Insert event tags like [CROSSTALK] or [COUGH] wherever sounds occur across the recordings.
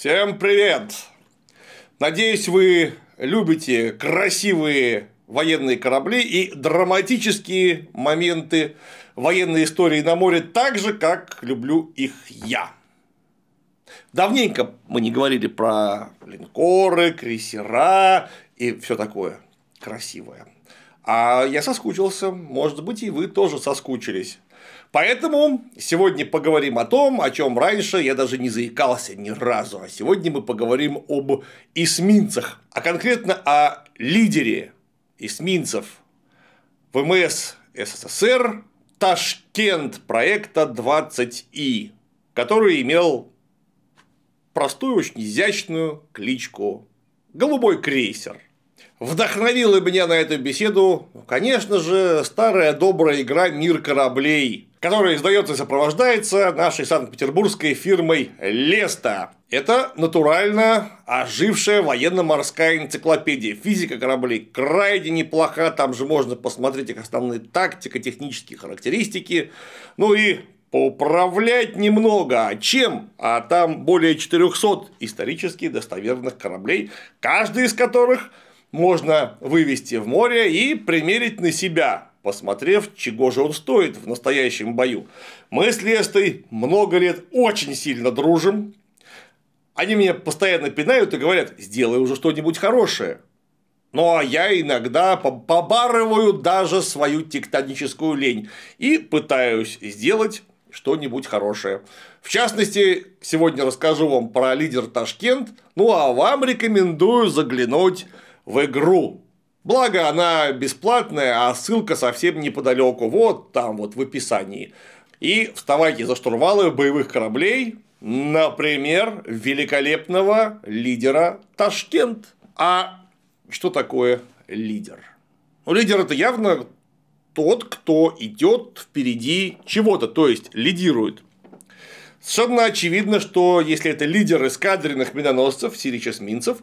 Всем привет! Надеюсь, вы любите красивые военные корабли и драматические моменты военной истории на море так же, как люблю их я. Давненько мы не говорили про линкоры, крейсера и все такое красивое. А я соскучился, может быть, и вы тоже соскучились. Поэтому сегодня поговорим о том, о чем раньше я даже не заикался ни разу. А сегодня мы поговорим об эсминцах, а конкретно о лидере эсминцев ВМС СССР Ташкент проекта 20И, который имел простую, очень изящную кличку «Голубой крейсер». Вдохновила меня на эту беседу, конечно же, старая добрая игра «Мир кораблей», которая издается и сопровождается нашей санкт-петербургской фирмой Леста. Это натурально ожившая военно-морская энциклопедия. Физика кораблей крайне неплоха, там же можно посмотреть их основные тактико-технические характеристики, ну и поуправлять немного. А чем? А там более 400 исторически достоверных кораблей, каждый из которых можно вывести в море и примерить на себя посмотрев, чего же он стоит в настоящем бою. Мы с Лестой много лет очень сильно дружим. Они меня постоянно пинают и говорят, сделай уже что-нибудь хорошее. Ну а я иногда побарываю даже свою тектоническую лень и пытаюсь сделать что-нибудь хорошее. В частности, сегодня расскажу вам про лидер Ташкент, ну а вам рекомендую заглянуть в игру Благо, она бесплатная, а ссылка совсем неподалеку, вот там вот в описании. И вставайте за штурвалы боевых кораблей, например, великолепного лидера Ташкент. А что такое лидер? Ну, лидер это явно тот, кто идет впереди чего-то, то есть лидирует. Совершенно очевидно, что если это лидер эскадренных миноносцев, сирич-эсминцев,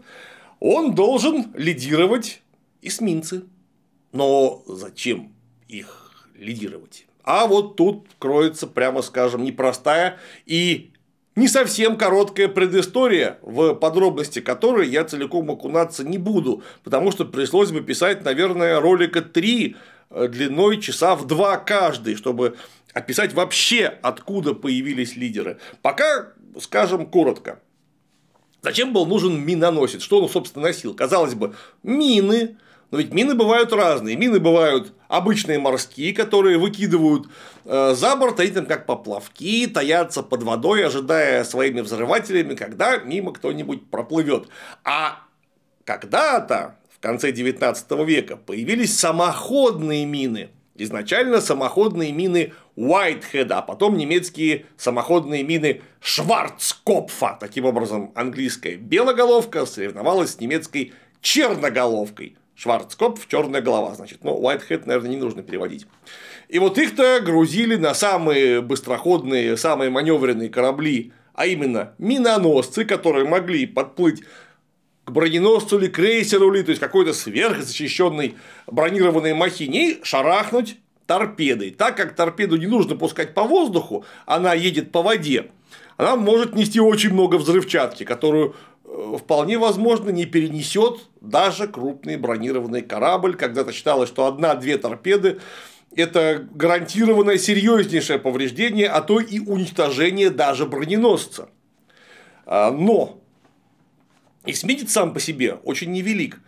он должен лидировать эсминцы. Но зачем их лидировать? А вот тут кроется, прямо скажем, непростая и не совсем короткая предыстория, в подробности которой я целиком окунаться не буду, потому что пришлось бы писать, наверное, ролика 3 э, длиной часа в два каждый, чтобы описать вообще, откуда появились лидеры. Пока скажем коротко. Зачем был нужен миноносец? Что он, собственно, носил? Казалось бы, мины, но ведь мины бывают разные. Мины бывают обычные морские, которые выкидывают э, за борт, они там как поплавки, таятся под водой, ожидая своими взрывателями, когда мимо кто-нибудь проплывет. А когда-то, в конце 19 века, появились самоходные мины. Изначально самоходные мины Whitehead, а потом немецкие самоходные мины Шварцкопфа. Таким образом, английская белоголовка соревновалась с немецкой черноголовкой. Шварцкопф, черная голова, значит. Ну, Whitehead, наверное, не нужно переводить. И вот их-то грузили на самые быстроходные, самые маневренные корабли, а именно миноносцы, которые могли подплыть к броненосцу или крейсеру или то есть какой-то сверхзащищенной бронированной махине и шарахнуть торпедой. Так как торпеду не нужно пускать по воздуху, она едет по воде, она может нести очень много взрывчатки, которую вполне возможно не перенесет даже крупный бронированный корабль. Когда-то считалось, что одна-две торпеды это гарантированное серьезнейшее повреждение, а то и уничтожение даже броненосца. А, но эсминец сам по себе очень невелик.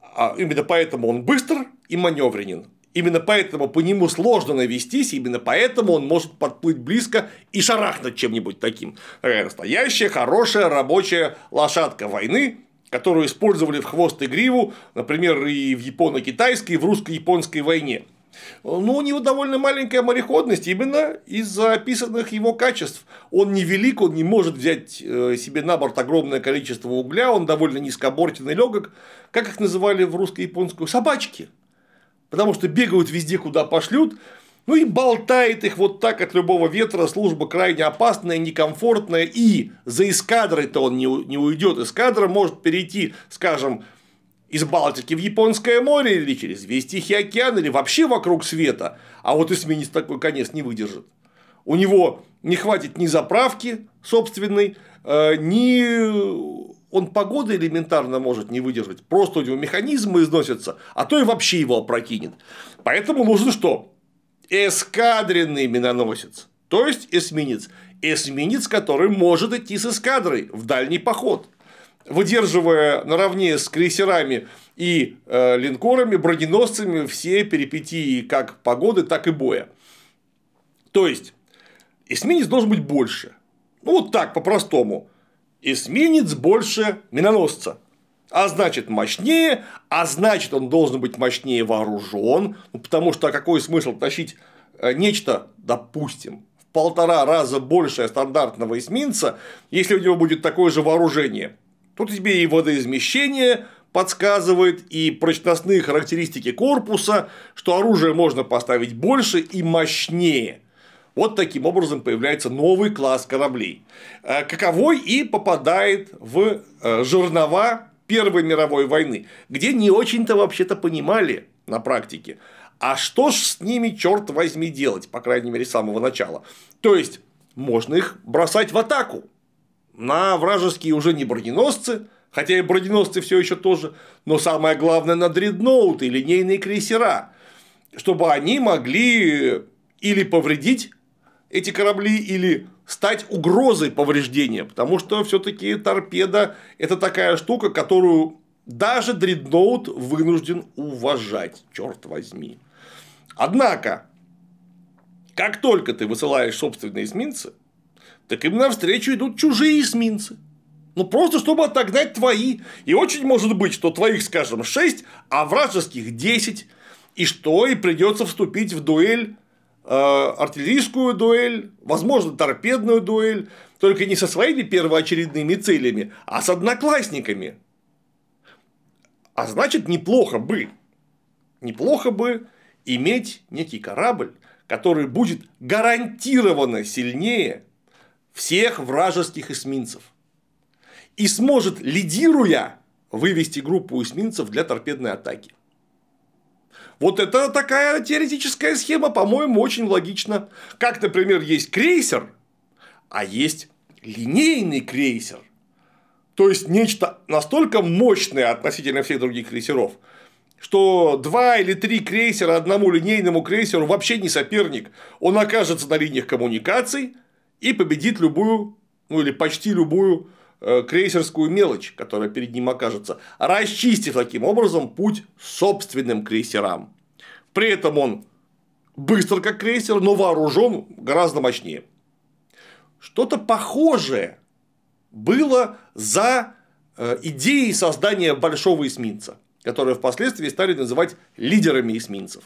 А именно поэтому он быстр и маневренен. Именно поэтому по нему сложно навестись, именно поэтому он может подплыть близко и шарахнуть чем-нибудь таким. Такая настоящая, хорошая, рабочая лошадка войны, которую использовали в хвост и гриву, например, и в японо-китайской, и в русско-японской войне. Ну, у него довольно маленькая мореходность именно из-за описанных его качеств. Он невелик, он не может взять э, себе на борт огромное количество угля, он довольно низкобортен и легок. Как их называли в русско-японскую? Собачки потому что бегают везде, куда пошлют, ну и болтает их вот так от любого ветра, служба крайне опасная, некомфортная, и за эскадрой-то он не, не уйдет. Эскадра может перейти, скажем, из Балтики в Японское море или через весь Тихий океан или вообще вокруг света, а вот эсминец такой конец не выдержит. У него не хватит ни заправки собственной, э, ни он погоды элементарно может не выдержать, просто у него механизмы износятся, а то и вообще его опрокинет. Поэтому нужно что? Эскадренный миноносец, то есть эсминец. Эсминец, который может идти с эскадрой в дальний поход, выдерживая наравне с крейсерами и э, линкорами, броненосцами все перипетии как погоды, так и боя. То есть, эсминец должен быть больше. Ну, вот так, по-простому эсминец больше миноносца. А значит мощнее, а значит он должен быть мощнее вооружен, ну, потому что какой смысл тащить э, нечто, допустим, в полтора раза большее стандартного эсминца, если у него будет такое же вооружение. Тут тебе и водоизмещение подсказывает, и прочностные характеристики корпуса, что оружие можно поставить больше и мощнее. Вот таким образом появляется новый класс кораблей, э, каковой и попадает в э, жернова Первой мировой войны, где не очень-то вообще-то понимали на практике, а что ж с ними, черт возьми, делать, по крайней мере, с самого начала. То есть, можно их бросать в атаку на вражеские уже не броненосцы, хотя и броненосцы все еще тоже, но самое главное на дредноуты, линейные крейсера, чтобы они могли или повредить эти корабли или стать угрозой повреждения, потому что все-таки торпеда это такая штука, которую даже дредноут вынужден уважать, черт возьми. Однако, как только ты высылаешь собственные эсминцы, так им навстречу идут чужие эсминцы. Ну, просто чтобы отогнать твои. И очень может быть, что твоих, скажем, 6, а вражеских 10. И что, и придется вступить в дуэль артиллерийскую дуэль, возможно, торпедную дуэль, только не со своими первоочередными целями, а с одноклассниками. А значит, неплохо бы, неплохо бы иметь некий корабль, который будет гарантированно сильнее всех вражеских эсминцев и сможет, лидируя, вывести группу эсминцев для торпедной атаки. Вот это такая теоретическая схема, по-моему, очень логична. Как, например, есть крейсер, а есть линейный крейсер. То есть нечто настолько мощное относительно всех других крейсеров, что два или три крейсера одному линейному крейсеру вообще не соперник. Он окажется на линиях коммуникаций и победит любую, ну или почти любую крейсерскую мелочь, которая перед ним окажется, расчистив таким образом путь собственным крейсерам. При этом он быстр как крейсер, но вооружен гораздо мощнее. Что-то похожее было за э, идеей создания большого эсминца, которое впоследствии стали называть лидерами эсминцев.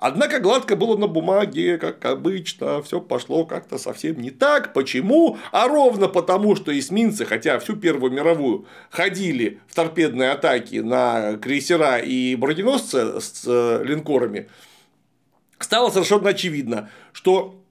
Однако гладко было на бумаге, как обычно, все пошло как-то совсем не так. Почему? А ровно потому, что эсминцы, хотя всю Первую мировую ходили в торпедные атаки на крейсера и броненосцы с э, линкорами, стало совершенно очевидно, что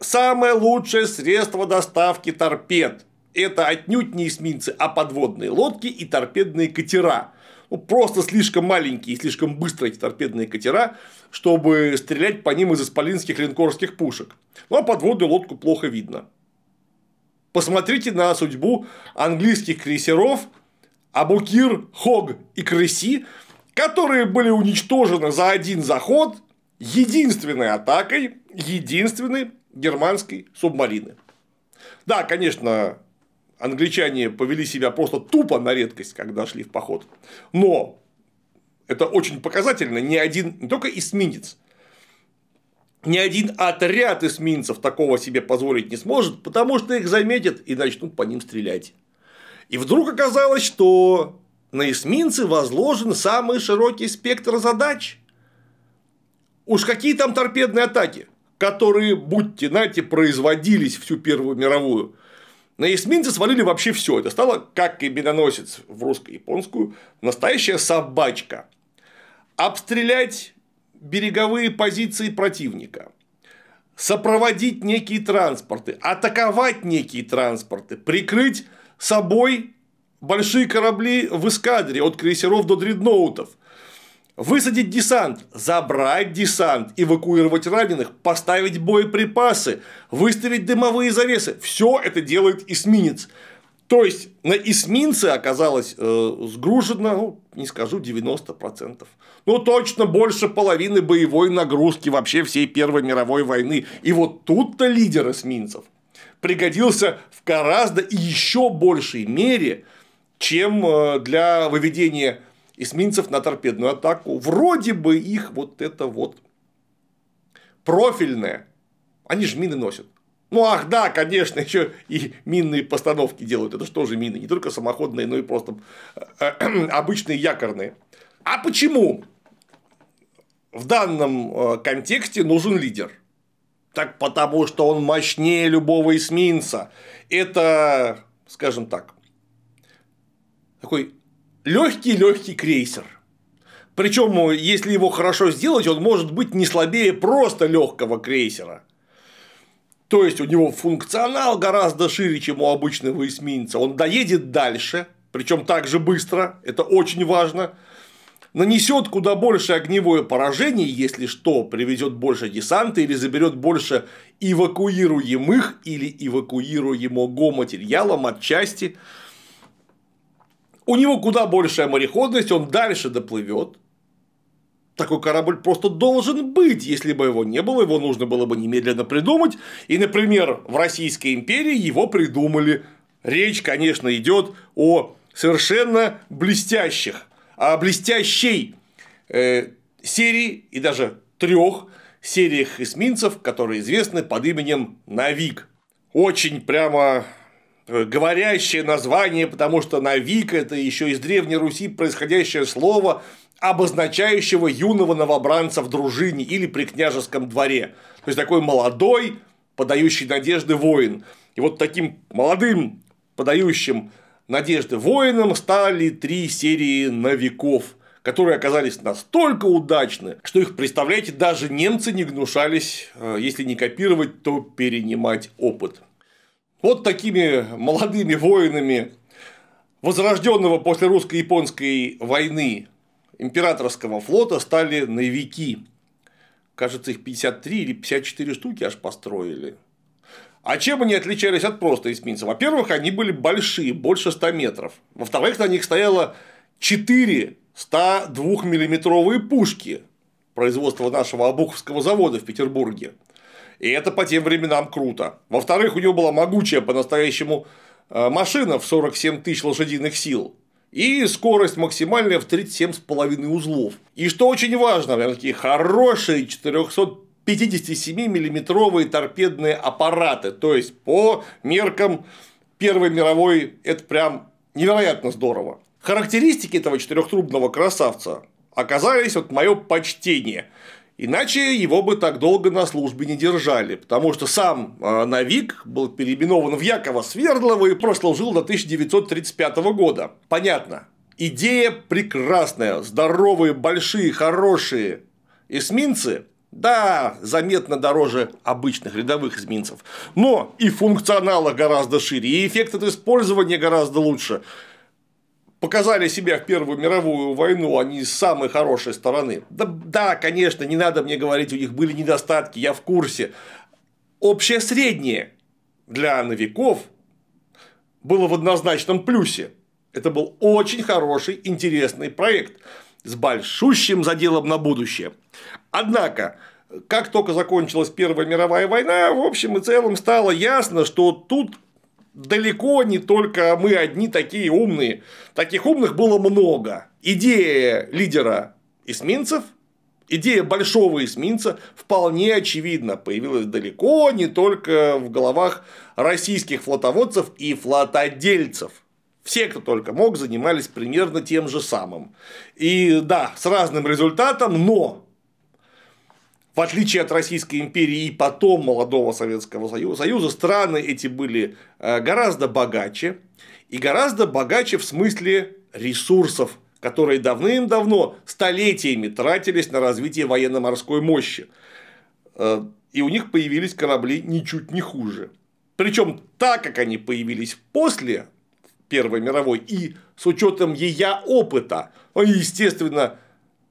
самое лучшее средство доставки торпед – это отнюдь не эсминцы, а подводные лодки и торпедные катера. Ну, просто слишком маленькие и слишком быстрые эти торпедные катера, чтобы стрелять по ним из исполинских линкорских пушек. Ну, а подводную лодку плохо видно. Посмотрите на судьбу английских крейсеров Абукир, Хог и Крыси, которые были уничтожены за один заход единственной атакой единственной германской субмарины. Да, конечно, англичане повели себя просто тупо на редкость, когда шли в поход. Но это очень показательно, ни один, не только эсминец, ни один отряд эсминцев такого себе позволить не сможет, потому что их заметят и начнут по ним стрелять. И вдруг оказалось, что на эсминцы возложен самый широкий спектр задач. Уж какие там торпедные атаки, которые, будьте нате, производились всю Первую мировую. На эсминцы свалили вообще все. Это стало, как и миноносец в русско-японскую, настоящая собачка – обстрелять береговые позиции противника, сопроводить некие транспорты, атаковать некие транспорты, прикрыть собой большие корабли в эскадре от крейсеров до дредноутов, высадить десант, забрать десант, эвакуировать раненых, поставить боеприпасы, выставить дымовые завесы. Все это делает эсминец. То есть на эсминце оказалось э, сгружено, ну, не скажу 90%, ну точно больше половины боевой нагрузки вообще всей Первой мировой войны. И вот тут-то лидер эсминцев пригодился в гораздо еще большей мере, чем э, для выведения эсминцев на торпедную атаку. Вроде бы их вот это вот профильное. Они же мины носят. Ну, ах, да, конечно, еще и минные постановки делают. Это что же мины? Не только самоходные, но и просто э, [CLEARS THROAT] обычные якорные. А почему в данном э, контексте нужен лидер? Так потому, что он мощнее любого эсминца. Это, скажем так, такой легкий-легкий крейсер. Причем, если его хорошо сделать, он может быть не слабее просто легкого крейсера. То есть у него функционал гораздо шире, чем у обычного эсминца. Он доедет дальше, причем так же быстро, это очень важно. Нанесет куда больше огневое поражение, если что, привезет больше десанта или заберет больше эвакуируемых или эвакуируемого материала матчасти. части у него куда большая мореходность, он дальше доплывет. Такой корабль просто должен быть. Если бы его не было, его нужно было бы немедленно придумать. И, например, в Российской империи его придумали. Речь, конечно, идет о совершенно блестящих, о блестящей э, серии и даже трех сериях эсминцев, которые известны под именем Навик. Очень прямо говорящее название, потому что Навик – это еще из Древней Руси происходящее слово, обозначающего юного новобранца в дружине или при княжеском дворе. То есть такой молодой, подающий надежды воин. И вот таким молодым, подающим надежды воином стали три серии новиков, которые оказались настолько удачны, что их, представляете, даже немцы не гнушались, э, если не копировать, то перенимать опыт. Вот такими молодыми воинами возрожденного после русско-японской войны императорского флота стали новики. Кажется, их 53 или 54 штуки аж построили. А чем они отличались от просто эсминцев? Во-первых, они были большие, больше 100 метров. Во-вторых, на них стояло 4 102-миллиметровые пушки производства нашего Обуховского завода в Петербурге. И это по тем временам круто. Во-вторых, у него была могучая по-настоящему э, машина в 47 тысяч лошадиных сил. И скорость максимальная в 37,5 узлов. И что очень важно, прям такие хорошие 457 миллиметровые торпедные аппараты. То есть по меркам Первой мировой это прям невероятно здорово. Характеристики этого четырехтрубного красавца оказались вот мое почтение. Иначе его бы так долго на службе не держали, потому что сам а, Навик был переименован в Якова Свердлова и прослужил до 1935 года. Понятно. Идея прекрасная, здоровые, большие, хорошие эсминцы, да, заметно дороже обычных рядовых эсминцев, но и функционала гораздо шире, и эффект от использования гораздо лучше показали себя в Первую мировую войну, они с самой хорошей стороны. Да, да, конечно, не надо мне говорить, у них были недостатки, я в курсе. Общее среднее для новиков было в однозначном плюсе. Это был очень хороший, интересный проект с большущим заделом на будущее. Однако, как только закончилась Первая мировая война, в общем и целом стало ясно, что тут далеко не только мы одни такие умные. Таких умных было много. Идея лидера эсминцев, идея большого эсминца вполне очевидно появилась далеко не только в головах российских флотоводцев и флотодельцев. Все, кто только мог, занимались примерно тем же самым. И да, с разным результатом, но в отличие от Российской империи и потом молодого Советского Союза, страны эти были э, гораздо богаче, и гораздо богаче в смысле ресурсов, которые давным-давно, столетиями тратились на развитие военно-морской мощи. Э, и у них появились корабли ничуть не хуже. Причем так как они появились после Первой мировой и с учетом ее опыта, они, естественно,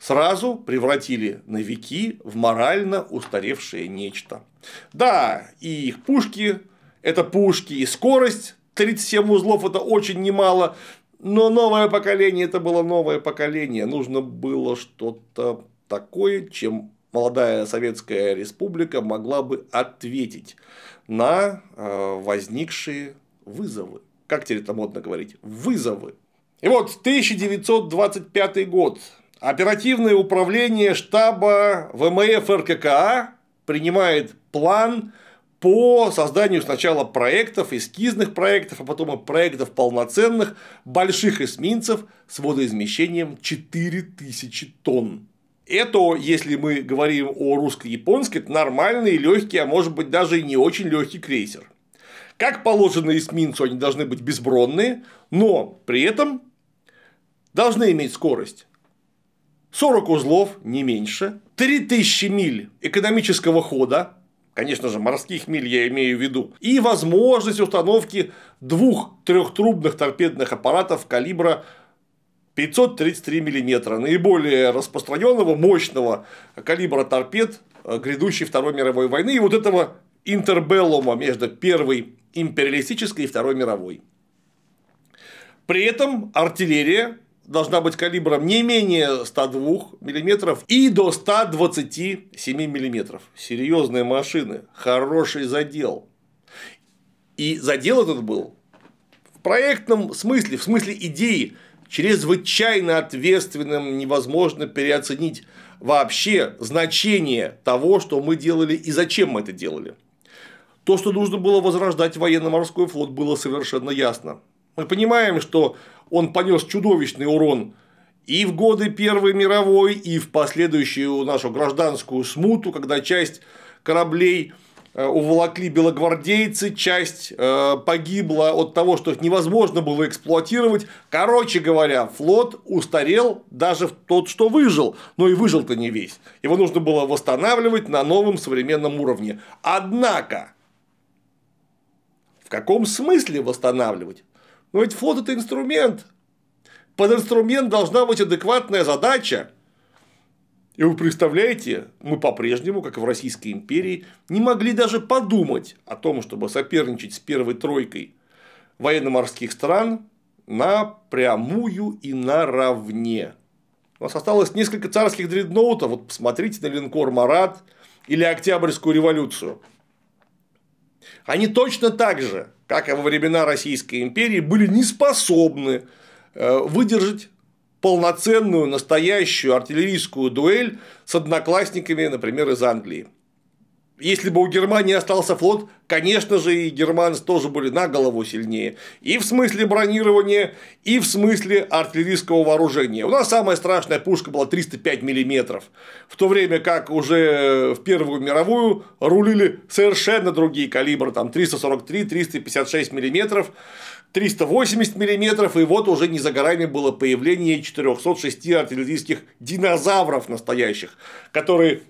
сразу превратили новики в морально устаревшее нечто. Да, и их пушки – это пушки, и скорость 37 узлов – это очень немало, но новое поколение – это было новое поколение. Нужно было что-то такое, чем молодая Советская Республика могла бы ответить на э, возникшие вызовы. Как теперь это модно говорить? Вызовы. И вот 1925 год. Оперативное управление штаба ВМФ РККА принимает план по созданию сначала проектов, эскизных проектов, а потом и проектов полноценных больших эсминцев с водоизмещением 4000 тонн. Это, если мы говорим о русско-японской, это нормальный, легкий, а может быть даже и не очень легкий крейсер. Как положено эсминцу, они должны быть безбронные, но при этом должны иметь скорость 40 узлов, не меньше, 3000 миль экономического хода, конечно же, морских миль я имею в виду, и возможность установки двух трехтрубных торпедных аппаратов калибра 533 мм, наиболее распространенного, мощного калибра торпед э, грядущей Второй мировой войны и вот этого интербеллума между Первой империалистической и Второй мировой. При этом артиллерия должна быть калибром не менее 102 мм и до 127 мм. Серьезные машины, хороший задел. И задел этот был в проектном смысле, в смысле идеи, чрезвычайно ответственным, невозможно переоценить вообще значение того, что мы делали и зачем мы это делали. То, что нужно было возрождать военно-морской флот, было совершенно ясно. Мы понимаем, что он понес чудовищный урон и в годы Первой мировой, и в последующую нашу гражданскую смуту, когда часть кораблей э, уволокли белогвардейцы, часть э, погибла от того, что их невозможно было эксплуатировать. Короче говоря, флот устарел даже в тот, что выжил, но и выжил-то не весь. Его нужно было восстанавливать на новом современном уровне. Однако, в каком смысле восстанавливать? Но ведь флот – это инструмент. Под инструмент должна быть адекватная задача. И вы представляете, мы по-прежнему, как и в Российской империи, не могли даже подумать о том, чтобы соперничать с первой тройкой военно-морских стран напрямую и наравне. У нас осталось несколько царских дредноутов. Вот посмотрите на линкор «Марат» или Октябрьскую революцию. Они точно так же как и во времена Российской империи, были не способны э, выдержать полноценную, настоящую артиллерийскую дуэль с одноклассниками, например, из Англии. Если бы у Германии остался флот, конечно же, и германцы тоже были на голову сильнее. И в смысле бронирования, и в смысле артиллерийского вооружения. У нас самая страшная пушка была 305 мм. В то время как уже в Первую мировую рулили совершенно другие калибры. Там 343, 356 мм. 380 мм, и вот уже не за горами было появление 406 артиллерийских динозавров настоящих, которые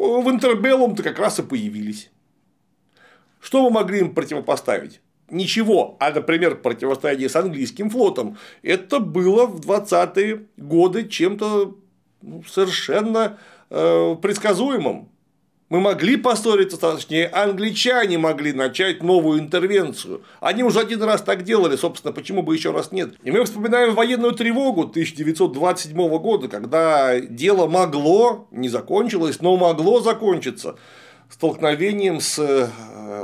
в Интербеллум-то как раз и появились. Что мы могли им противопоставить? Ничего. А, например, противостояние с английским флотом. Это было в 20-е годы чем-то ну, совершенно э, предсказуемым. Мы могли поссориться, точнее, англичане могли начать новую интервенцию. Они уже один раз так делали, собственно, почему бы еще раз нет. И мы вспоминаем военную тревогу 1927 года, когда дело могло, не закончилось, но могло закончиться столкновением с э,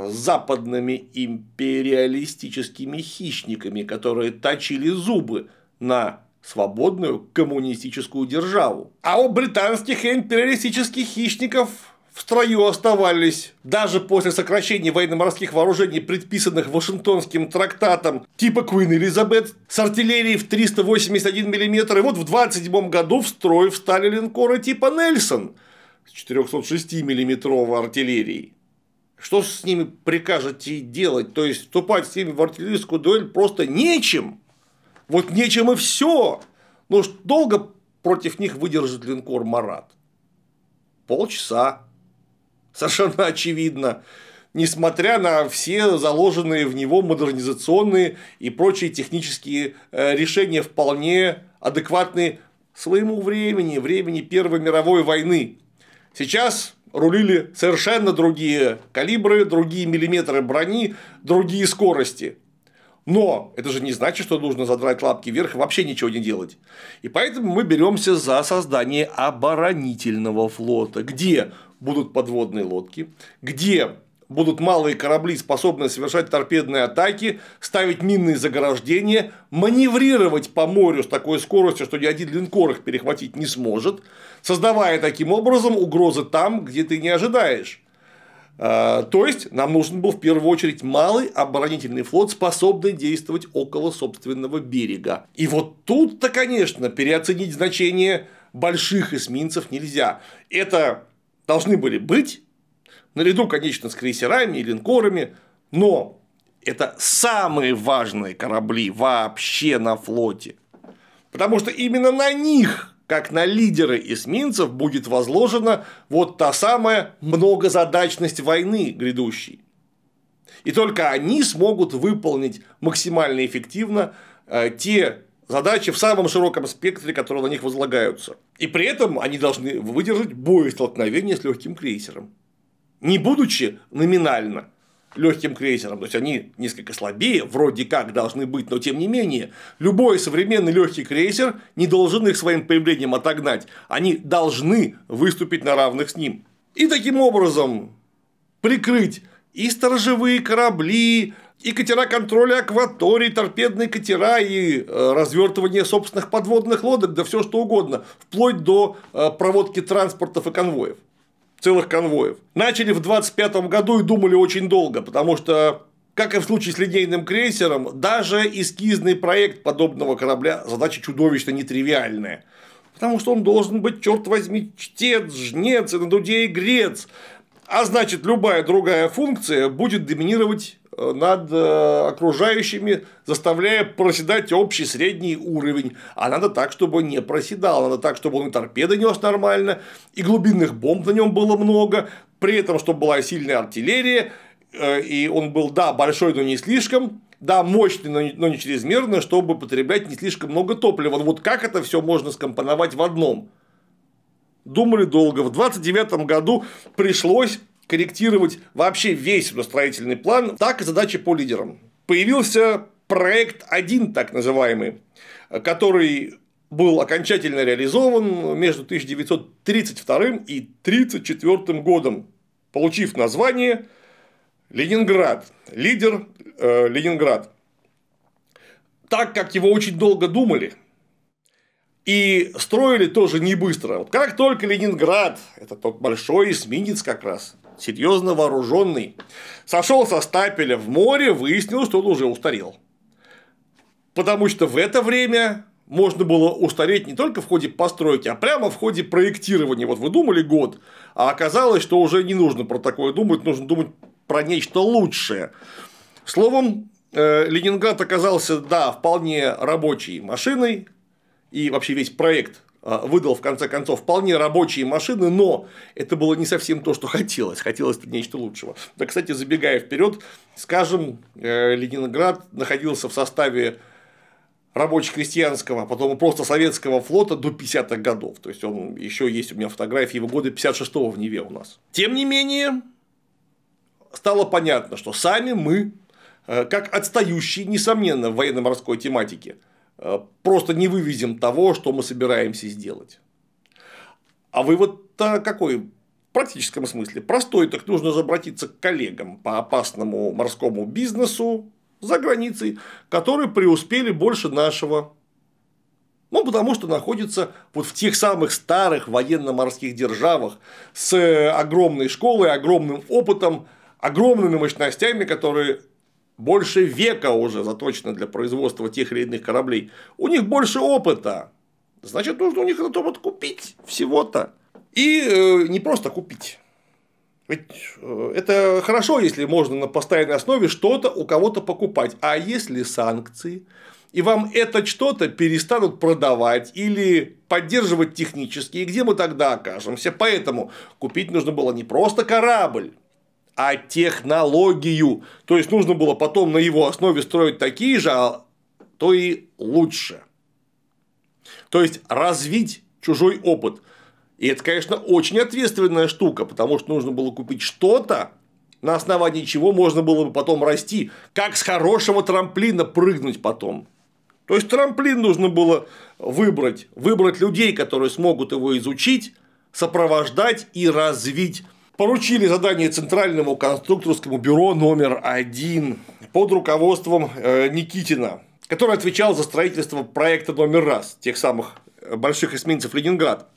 западными империалистическими хищниками, которые точили зубы на свободную коммунистическую державу. А у британских империалистических хищников в строю оставались даже после сокращения военно-морских вооружений, предписанных Вашингтонским трактатом типа Куин Элизабет с артиллерией в 381 мм. И вот в 27 году в строй встали линкоры типа Нельсон с 406 миллиметровой артиллерией. Что с ними прикажете делать? То есть вступать с ними в артиллерийскую дуэль просто нечем. Вот нечем и все. Ну, долго против них выдержит линкор Марат? Полчаса совершенно очевидно, несмотря на все заложенные в него модернизационные и прочие технические э, решения, вполне адекватные своему времени, времени Первой мировой войны. Сейчас рулили совершенно другие калибры, другие миллиметры брони, другие скорости. Но это же не значит, что нужно задрать лапки вверх и вообще ничего не делать. И поэтому мы беремся за создание оборонительного флота, где будут подводные лодки, где будут малые корабли, способные совершать торпедные атаки, ставить минные заграждения, маневрировать по морю с такой скоростью, что ни один линкор их перехватить не сможет, создавая таким образом угрозы там, где ты не ожидаешь. А, то есть нам нужен был в первую очередь малый оборонительный флот, способный действовать около собственного берега. И вот тут-то, конечно, переоценить значение больших эсминцев нельзя. Это должны были быть наряду, конечно, с крейсерами и линкорами, но это самые важные корабли вообще на флоте. Потому что именно на них, как на лидеры эсминцев, будет возложена вот та самая многозадачность войны грядущей. И только они смогут выполнить максимально эффективно э, те задачи в самом широком спектре, которые на них возлагаются. И при этом они должны выдержать боестолкновение с легким крейсером не будучи номинально легким крейсером, то есть они несколько слабее, вроде как должны быть, но тем не менее, любой современный легкий крейсер не должен их своим появлением отогнать, они должны выступить на равных с ним. И таким образом прикрыть и сторожевые корабли, и катера контроля акваторий, торпедные катера и э, развертывание собственных подводных лодок, да все что угодно, вплоть до э, проводки транспортов и конвоев целых конвоев. Начали в 25 году и думали очень долго, потому что как и в случае с линейным крейсером, даже эскизный проект подобного корабля задача чудовищно нетривиальная. Потому что он должен быть, черт возьми, чтец, жнец, и на дуде и грец. А значит, любая другая функция будет доминировать над э, окружающими, заставляя проседать общий средний уровень. А надо так, чтобы не проседал, надо так, чтобы он и торпеды нес нормально, и глубинных бомб на нем было много, при этом, чтобы была сильная артиллерия, э, и он был, да, большой, но не слишком, да, мощный, но не чрезмерно, чтобы потреблять не слишком много топлива. Вот как это все можно скомпоновать в одном? думали долго. В 29 году пришлось корректировать вообще весь строительный план, так и задачи по лидерам. Появился проект 1, так называемый, который был окончательно реализован между 1932 и 1934 годом, получив название Ленинград, лидер э, Ленинград. Так как его очень долго думали, и строили тоже не быстро. Вот как только Ленинград, это тот большой эсминец как раз, серьезно вооруженный, сошел со стапеля в море, выяснилось, что он уже устарел. Потому что в это время можно было устареть не только в ходе постройки, а прямо в ходе проектирования. Вот вы думали год, а оказалось, что уже не нужно про такое думать, нужно думать про нечто лучшее. Словом, э, Ленинград оказался, да, вполне рабочей машиной, и вообще весь проект выдал в конце концов вполне рабочие машины, но это было не совсем то, что [LAUGHS] хотелось. Хотелось нечто лучшего. Да, кстати, забегая вперед, скажем, э, Ленинград находился в составе рабоче-крестьянского, а потом просто советского флота до 50-х годов. То есть он еще есть у меня фотографии его года 56-го в Неве у нас. Тем не менее, стало понятно, что сами мы, э, как отстающие, несомненно, в военно-морской тематике, просто не вывезем того, что мы собираемся сделать. А вывод-то какой? В практическом смысле простой, так нужно обратиться к коллегам по опасному морскому бизнесу за границей, которые преуспели больше нашего. Ну, потому что находятся вот в тех самых старых военно-морских державах с огромной школой, огромным опытом, огромными мощностями, которые больше века уже заточено для производства тех или иных кораблей. У них больше опыта. Значит, нужно у них этот опыт купить всего-то. И э, не просто купить. Ведь э, это хорошо, если можно на постоянной основе что-то у кого-то покупать. А если санкции, и вам это что-то перестанут продавать или поддерживать технически, и где мы тогда окажемся? Поэтому купить нужно было не просто корабль, а технологию. То есть нужно было потом на его основе строить такие же, а то и лучше. То есть развить чужой опыт. И это, конечно, очень ответственная штука, потому что нужно было купить что-то, на основании чего можно было бы потом расти, как с хорошего трамплина прыгнуть потом. То есть трамплин нужно было выбрать, выбрать людей, которые смогут его изучить, сопровождать и развить. Поручили задание Центральному конструкторскому бюро номер один под руководством э, Никитина, который отвечал за строительство проекта номер раз, тех самых больших эсминцев Ленинград.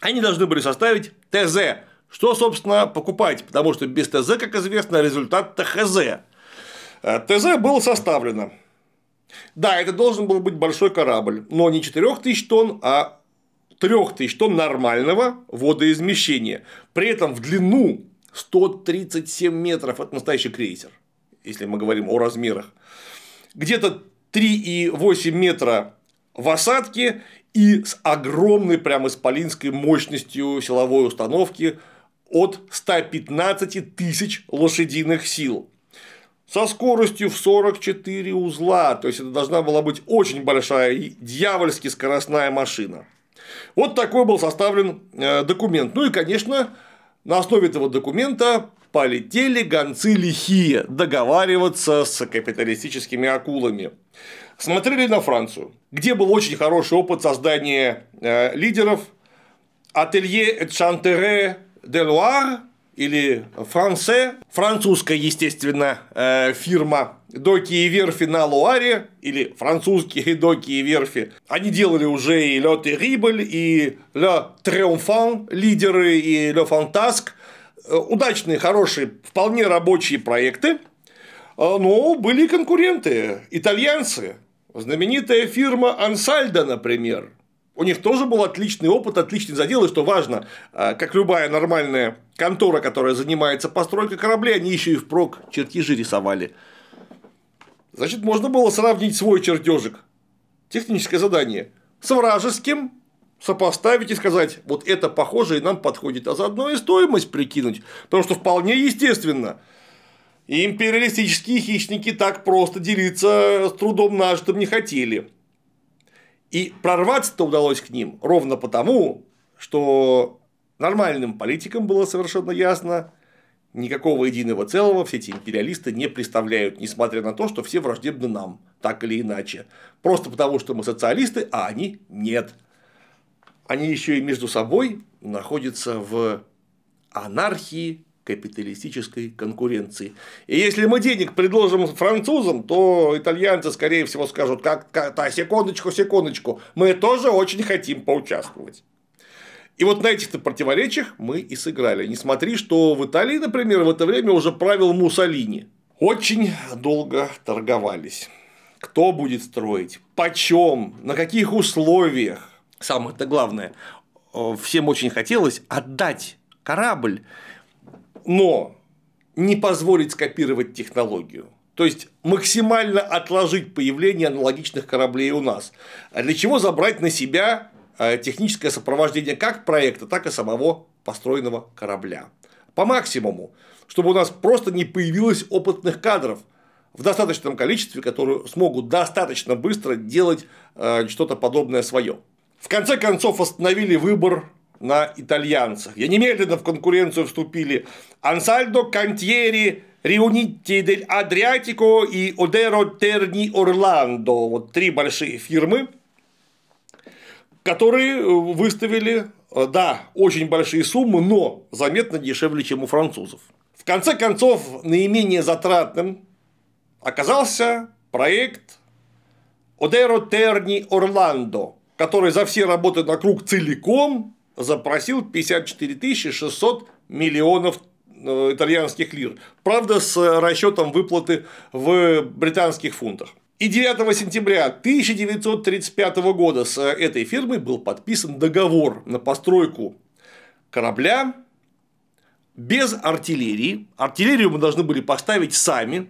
Они должны были составить ТЗ, что, собственно, покупать, потому что без ТЗ, как известно, результат ТХЗ. Э, ТЗ было составлено. Да, это должен был быть большой корабль, но не 4000 тонн, а 3000 тонн нормального водоизмещения. При этом в длину 137 метров от настоящий крейсер, если мы говорим о размерах. Где-то 3,8 метра в осадке и с огромной прям исполинской мощностью силовой установки от 115 тысяч лошадиных сил со скоростью в 44 узла, то есть это должна была быть очень большая и дьявольски скоростная машина. Вот такой был составлен э, документ. Ну и, конечно, на основе этого документа полетели гонцы лихие договариваться с капиталистическими акулами смотрели на Францию, где был очень хороший опыт создания э, лидеров Ателье Чантере де Луар или Франце, французская, естественно, э, фирма доки и верфи на Луаре, или французские [LAUGHS] доки и верфи, они делали уже и Ле Terrible, и Ле Триумфан, лидеры, и Ле Фантаск, э, удачные, хорошие, вполне рабочие проекты, но были конкуренты, итальянцы, Знаменитая фирма Ансальда, например, у них тоже был отличный опыт, отличный задел, и что важно, а, как любая нормальная контора, которая занимается постройкой кораблей, они еще и впрок чертежи рисовали. Значит, можно было сравнить свой чертежик, техническое задание, с вражеским, сопоставить и сказать, вот это похоже и нам подходит, а заодно и стоимость прикинуть, потому что вполне естественно – империалистические хищники так просто делиться с трудом нажитым не хотели. И прорваться-то удалось к ним ровно потому, что нормальным политикам было совершенно ясно, никакого единого целого все эти империалисты не представляют, несмотря на то, что все враждебны нам, так или иначе. Просто потому, что мы социалисты, а они нет. Они еще и между собой находятся в анархии капиталистической конкуренции. И если мы денег предложим французам, то итальянцы, скорее всего, скажут, как, как да, секундочку, секундочку, мы тоже очень хотим поучаствовать. И вот на этих-то противоречиях мы и сыграли. Не смотри, что в Италии, например, в это время уже правил Муссолини. Очень долго торговались. Кто будет строить? Почем? На каких условиях? Самое-то главное, э, всем очень хотелось отдать корабль но не позволить скопировать технологию. То есть максимально отложить появление аналогичных кораблей у нас. Для чего забрать на себя э, техническое сопровождение как проекта, так и самого построенного корабля. По максимуму, чтобы у нас просто не появилось опытных кадров в достаточном количестве, которые смогут достаточно быстро делать э, что-то подобное свое. В конце концов остановили выбор на итальянцах. И немедленно в конкуренцию вступили Ансальдо Кантьери, Riuniti дель Адриатико и Одеро Терни Орландо. Вот три большие фирмы, которые выставили, да, очень большие суммы, но заметно дешевле, чем у французов. В конце концов, наименее затратным оказался проект Одеро Терни Орландо, который за все работы на круг целиком запросил 54 600 миллионов э, итальянских лир. Правда, с расчетом выплаты в британских фунтах. И 9 сентября 1935 года с этой фирмой был подписан договор на постройку корабля без артиллерии. Артиллерию мы должны были поставить сами.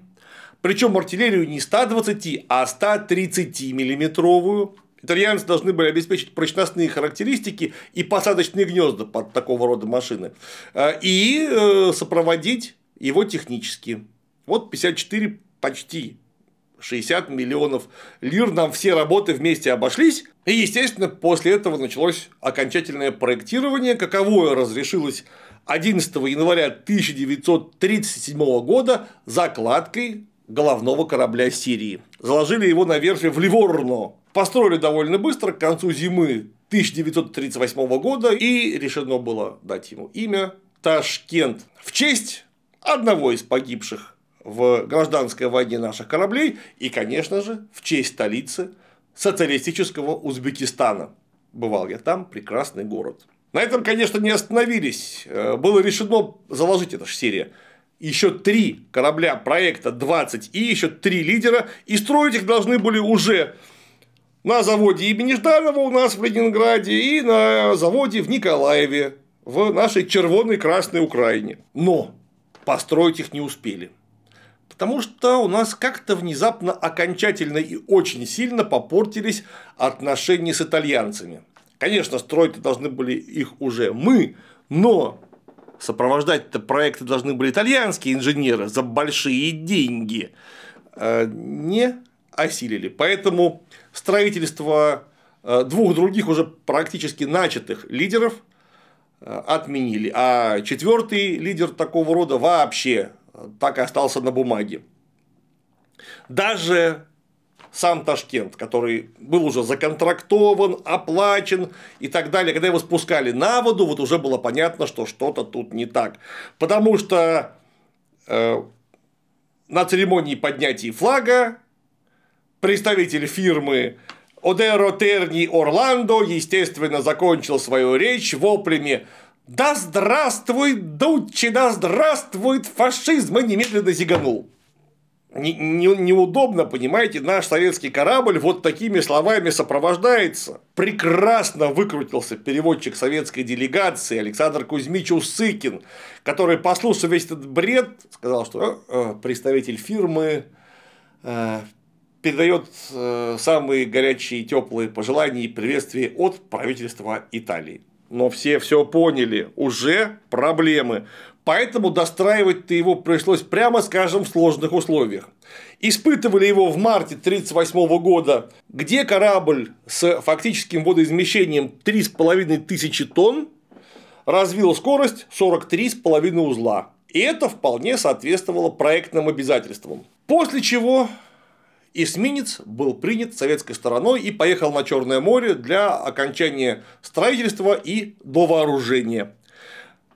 Причем артиллерию не 120, а 130 миллиметровую Итальянцы должны были обеспечить прочностные характеристики и посадочные гнезда под такого рода машины э, и э, сопроводить его технически. Вот 54 почти 60 миллионов лир, нам все работы вместе обошлись. И, естественно, после этого началось окончательное проектирование, каковое разрешилось 11 января 1937 года закладкой головного корабля Сирии. Заложили его на верфи в Ливорно. Построили довольно быстро, к концу зимы 1938 года, и решено было дать ему имя Ташкент в честь одного из погибших в гражданской войне наших кораблей и, конечно же, в честь столицы социалистического Узбекистана. Бывал я там, прекрасный город. На этом, конечно, не остановились. Э, было решено заложить, это же серия, еще три корабля проекта 20 и еще три лидера, и строить их должны были уже на заводе имени Жданова у нас в Ленинграде и на заводе в Николаеве в нашей червоной красной Украине. Но построить их не успели. Потому что у нас как-то внезапно окончательно и очень сильно попортились отношения с итальянцами. Конечно, строить должны были их уже мы, но сопровождать-то проекты должны были итальянские инженеры за большие деньги. Э, не осилили. Поэтому строительство э, двух других уже практически начатых лидеров э, отменили. А четвертый лидер такого рода вообще так и остался на бумаге. Даже сам Ташкент, который был уже законтрактован, оплачен и так далее, когда его спускали на воду, вот уже было понятно, что что-то тут не так. Потому что э, на церемонии поднятия флага представитель фирмы Одеро Терни Орландо, естественно, закончил свою речь воплями «Да здравствует Дуччи, да здравствует фашизм!» и немедленно зиганул не, не, неудобно, понимаете, наш советский корабль вот такими словами сопровождается. Прекрасно выкрутился переводчик советской делегации Александр Кузьмич Усыкин, который, послушав весь этот бред, сказал, что э, представитель фирмы э, передает э, самые горячие и теплые пожелания и приветствия от правительства Италии. Но все все поняли, уже проблемы. Поэтому достраивать-то его пришлось, прямо скажем, в сложных условиях. Испытывали его в марте 1938 года, где корабль с фактическим водоизмещением 3,5 тысячи тонн развил скорость 43,5 узла. И это вполне соответствовало проектным обязательствам. После чего эсминец был принят советской стороной и поехал на Черное море для окончания строительства и довооружения.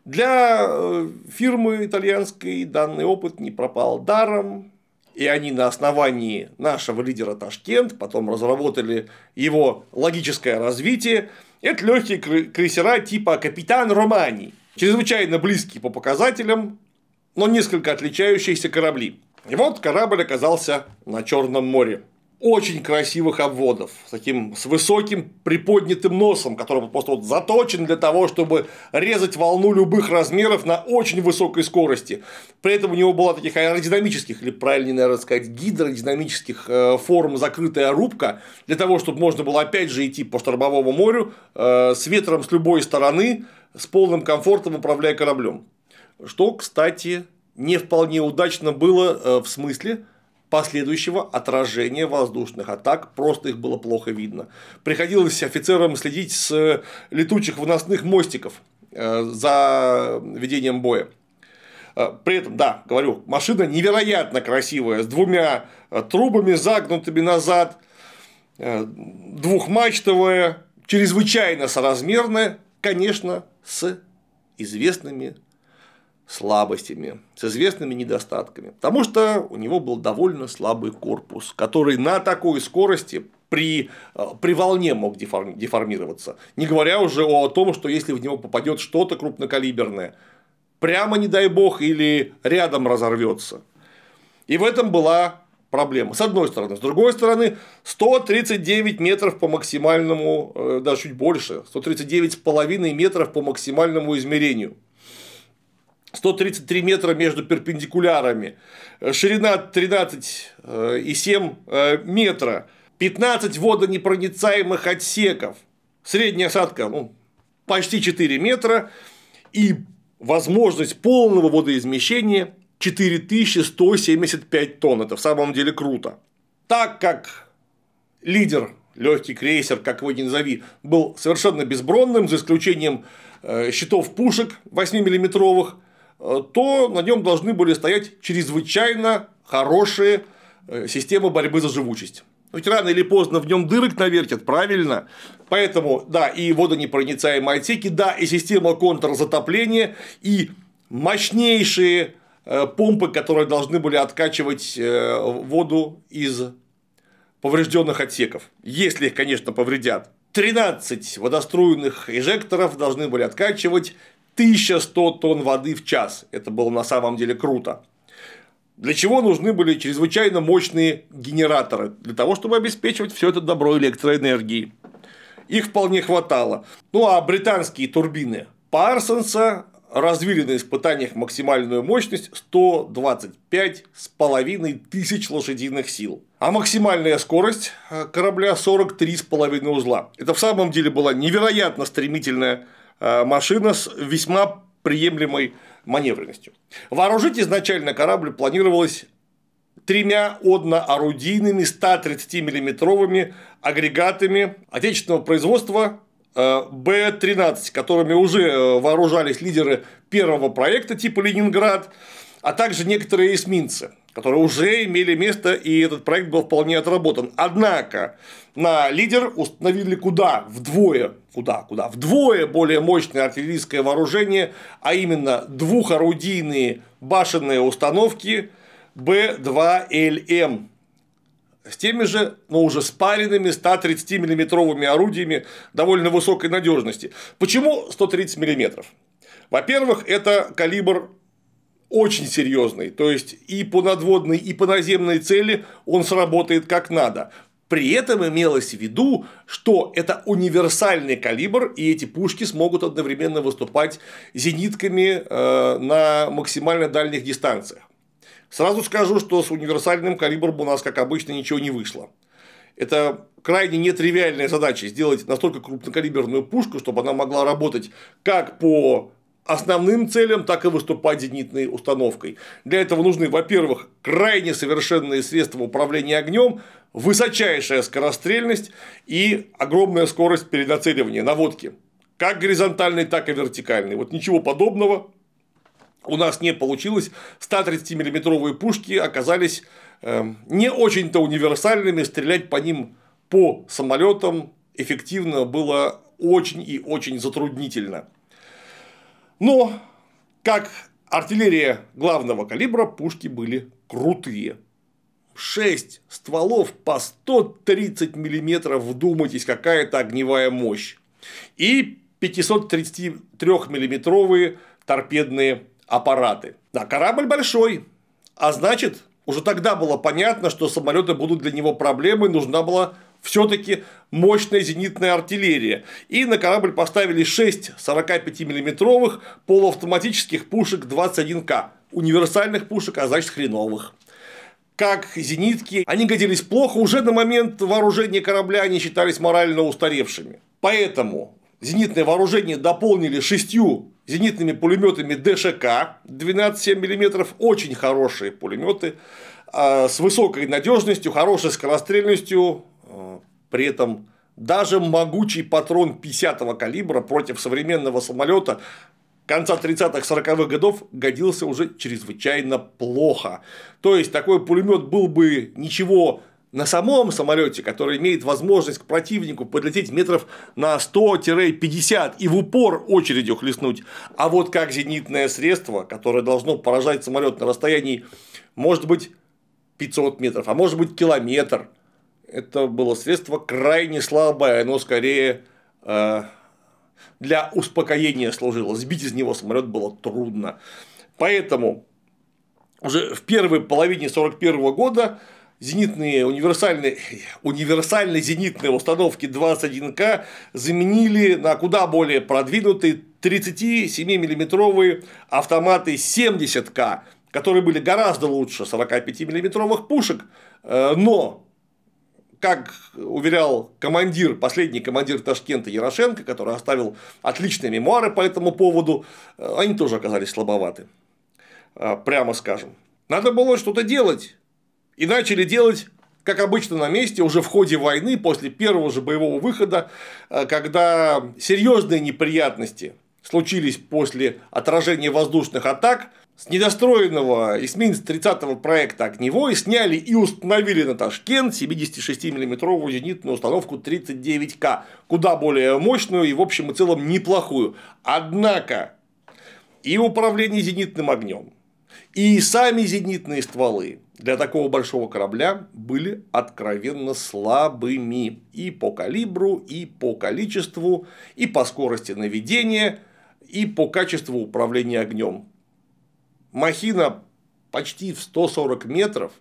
Для э, фирмы итальянской данный опыт не пропал даром, и они на основании нашего лидера Ташкент потом разработали его логическое развитие. Это легкие крейсера типа Капитан Романи, чрезвычайно близкие по показателям, но несколько отличающиеся корабли. И вот корабль оказался на Черном море очень красивых обводов, с таким с высоким приподнятым носом, который просто вот заточен для того, чтобы резать волну любых размеров на очень высокой скорости. При этом у него была таких аэродинамических, или правильнее, наверное, сказать, гидродинамических э, форм закрытая рубка, для того, чтобы можно было опять же идти по штормовому морю э, с ветром с любой стороны, с полным комфортом управляя кораблем. Что, кстати, не вполне удачно было э, в смысле, последующего отражения воздушных атак, просто их было плохо видно. Приходилось офицерам следить с летучих выносных мостиков э, за ведением боя. Э, при этом, да, говорю, машина невероятно красивая, с двумя э, трубами загнутыми назад, двухмачтовая, чрезвычайно соразмерная, конечно, с известными слабостями, с известными недостатками. Потому что у него был довольно слабый корпус, который на такой скорости при, э, при волне мог деформироваться. Не говоря уже о том, что если в него попадет что-то крупнокалиберное, прямо не дай бог или рядом разорвется. И в этом была проблема. С одной стороны. С другой стороны, 139 метров по максимальному, э, даже чуть больше, 139,5 метров по максимальному измерению. 133 метра между перпендикулярами, ширина 13,7 э, метра, 15 водонепроницаемых отсеков, средняя осадка ну, почти 4 метра и возможность полного водоизмещения 4175 тонн. Это в самом деле круто. Так как лидер, легкий крейсер, как его ни назови, был совершенно безбронным, за исключением э, щитов пушек 8-миллиметровых, э, то на нем должны были стоять чрезвычайно хорошие э, системы борьбы за живучесть. Ведь рано или поздно в нем дырок навертят, правильно? Поэтому, да, и водонепроницаемые отсеки, да, и система контрзатопления, и мощнейшие помпы, которые должны были откачивать воду из поврежденных отсеков, если их, конечно, повредят. 13 водоструйных эжекторов должны были откачивать 1100 тонн воды в час. Это было на самом деле круто. Для чего нужны были чрезвычайно мощные генераторы? Для того, чтобы обеспечивать все это добро электроэнергии. Их вполне хватало. Ну а британские турбины Парсонса развили на испытаниях максимальную мощность 125,5 тысяч лошадиных сил. А максимальная скорость э, корабля 43,5 узла. Это в самом деле была невероятно стремительная машина с весьма приемлемой маневренностью. Вооружить изначально корабль планировалось тремя одноорудийными 130 миллиметровыми агрегатами отечественного производства Э, Б-13, которыми уже э, вооружались лидеры первого проекта типа Ленинград, а также некоторые эсминцы, которые уже имели место, и этот проект был вполне отработан. Однако на лидер установили куда? Вдвое. Куда? Куда? Вдвое более мощное артиллерийское вооружение, а именно двухорудийные башенные установки Б-2ЛМ с теми же, но уже спаренными 130 миллиметровыми орудиями довольно высокой надежности. Почему 130 миллиметров? Во-первых, это калибр очень серьезный, то есть и по надводной, и по наземной цели он сработает как надо. При этом имелось в виду, что это универсальный калибр, и эти пушки смогут одновременно выступать зенитками э, на максимально дальних дистанциях. Сразу скажу, что с универсальным калибром у нас, как обычно, ничего не вышло. Это крайне нетривиальная задача сделать настолько крупнокалиберную пушку, чтобы она могла работать как по основным целям, так и выступать зенитной установкой. Для этого нужны, во-первых, крайне совершенные средства управления огнем, высочайшая скорострельность и огромная скорость перенацеливания наводки, как горизонтальной, так и вертикальной. Вот ничего подобного у нас не получилось. 130 миллиметровые пушки оказались эм, не очень-то универсальными, стрелять по ним по самолетам эффективно было очень и очень затруднительно. Но, как артиллерия главного калибра, пушки были крутые. 6 стволов по 130 миллиметров, вдумайтесь, какая-то огневая мощь. И 533 миллиметровые торпедные аппараты. Да, корабль большой, а значит, уже тогда было понятно, что самолеты будут для него проблемой, нужна была все-таки мощная зенитная артиллерия. И на корабль поставили 6 45-миллиметровых полуавтоматических пушек 21К. Универсальных пушек, а значит хреновых. Как зенитки, они годились плохо, уже на момент вооружения корабля они считались морально устаревшими. Поэтому зенитное вооружение дополнили шестью зенитными пулеметами ДШК 12,7 мм, очень хорошие пулеметы а, с высокой надежностью, хорошей скорострельностью, при этом даже могучий патрон 50 калибра против современного самолета конца 30-40-х годов годился уже чрезвычайно плохо. То есть такой пулемет был бы ничего на самом самолете, который имеет возможность к противнику подлететь метров на 100-50 и в упор очередью хлестнуть, а вот как зенитное средство, которое должно поражать самолет на расстоянии, может быть, 500 метров, а может быть, километр, это было средство крайне слабое, оно скорее э, для успокоения служило. Сбить из него самолет было трудно. Поэтому уже в первой половине 1941 года зенитные универсальные, универсальные зенитные установки 21К заменили на куда более продвинутые 37-миллиметровые автоматы 70К, которые были гораздо лучше 45-миллиметровых пушек, э, но как уверял командир, последний командир Ташкента Ярошенко, который оставил отличные мемуары по этому поводу, э, они тоже оказались слабоваты, э, прямо скажем. Надо было что-то делать, и начали делать как обычно на месте, уже в ходе войны, после первого же боевого выхода, э, когда серьезные неприятности случились после отражения воздушных атак, с недостроенного эсминца 30-го проекта «Огневой» сняли и установили на Ташкент 76 миллиметровую зенитную установку 39К, куда более мощную и в общем и целом неплохую. Однако и управление зенитным огнем, и сами зенитные стволы для такого большого корабля были откровенно слабыми и по калибру, и по количеству, и по скорости наведения, и по качеству управления огнем. Махина почти в 140 метров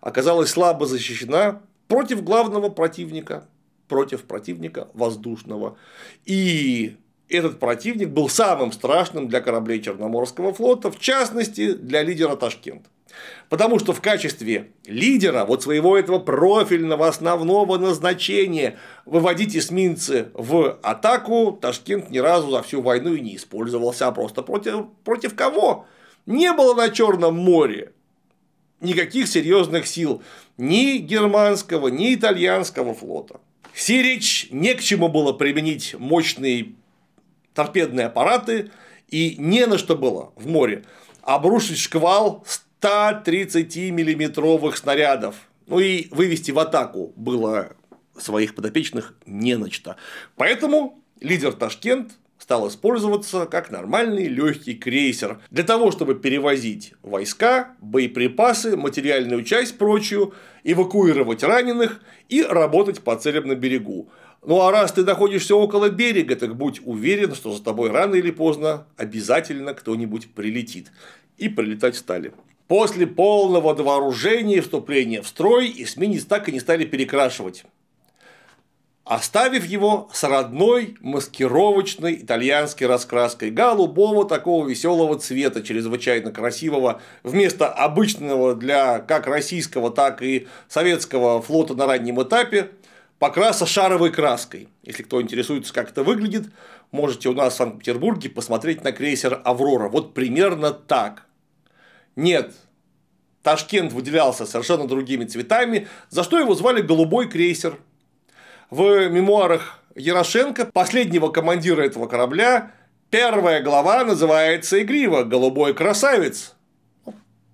оказалась слабо защищена против главного противника, против противника воздушного. И этот противник был самым страшным для кораблей Черноморского флота, в частности, для лидера Ташкент. Потому что в качестве лидера вот своего этого профильного основного назначения выводить эсминцы в атаку Ташкент ни разу за всю войну и не использовался, а просто против, против кого? Не было на Черном море никаких серьезных сил ни германского, ни итальянского флота. Сирич не к чему было применить мощные торпедные аппараты, и не на что было в море обрушить шквал 130-миллиметровых снарядов. Ну и вывести в атаку было своих подопечных не на что. Поэтому лидер Ташкент стал использоваться как нормальный легкий крейсер для того, чтобы перевозить войска, боеприпасы, материальную часть прочую, эвакуировать раненых и работать по целям на берегу. Ну а раз ты находишься около берега, так будь уверен, что за тобой рано или поздно обязательно кто-нибудь прилетит. И прилетать стали. После полного вооружения и вступления в строй эсминец так и не стали перекрашивать оставив его с родной маскировочной итальянской раскраской голубого такого веселого цвета, чрезвычайно красивого, вместо обычного для как российского, так и советского флота на раннем этапе, покраса шаровой краской. Если кто интересуется, как это выглядит, можете у нас в Санкт-Петербурге посмотреть на крейсер «Аврора». Вот примерно так. Нет, Ташкент выделялся совершенно другими цветами, за что его звали «Голубой крейсер». В мемуарах Ярошенко, последнего командира этого корабля, первая глава называется игриво «Голубой красавец».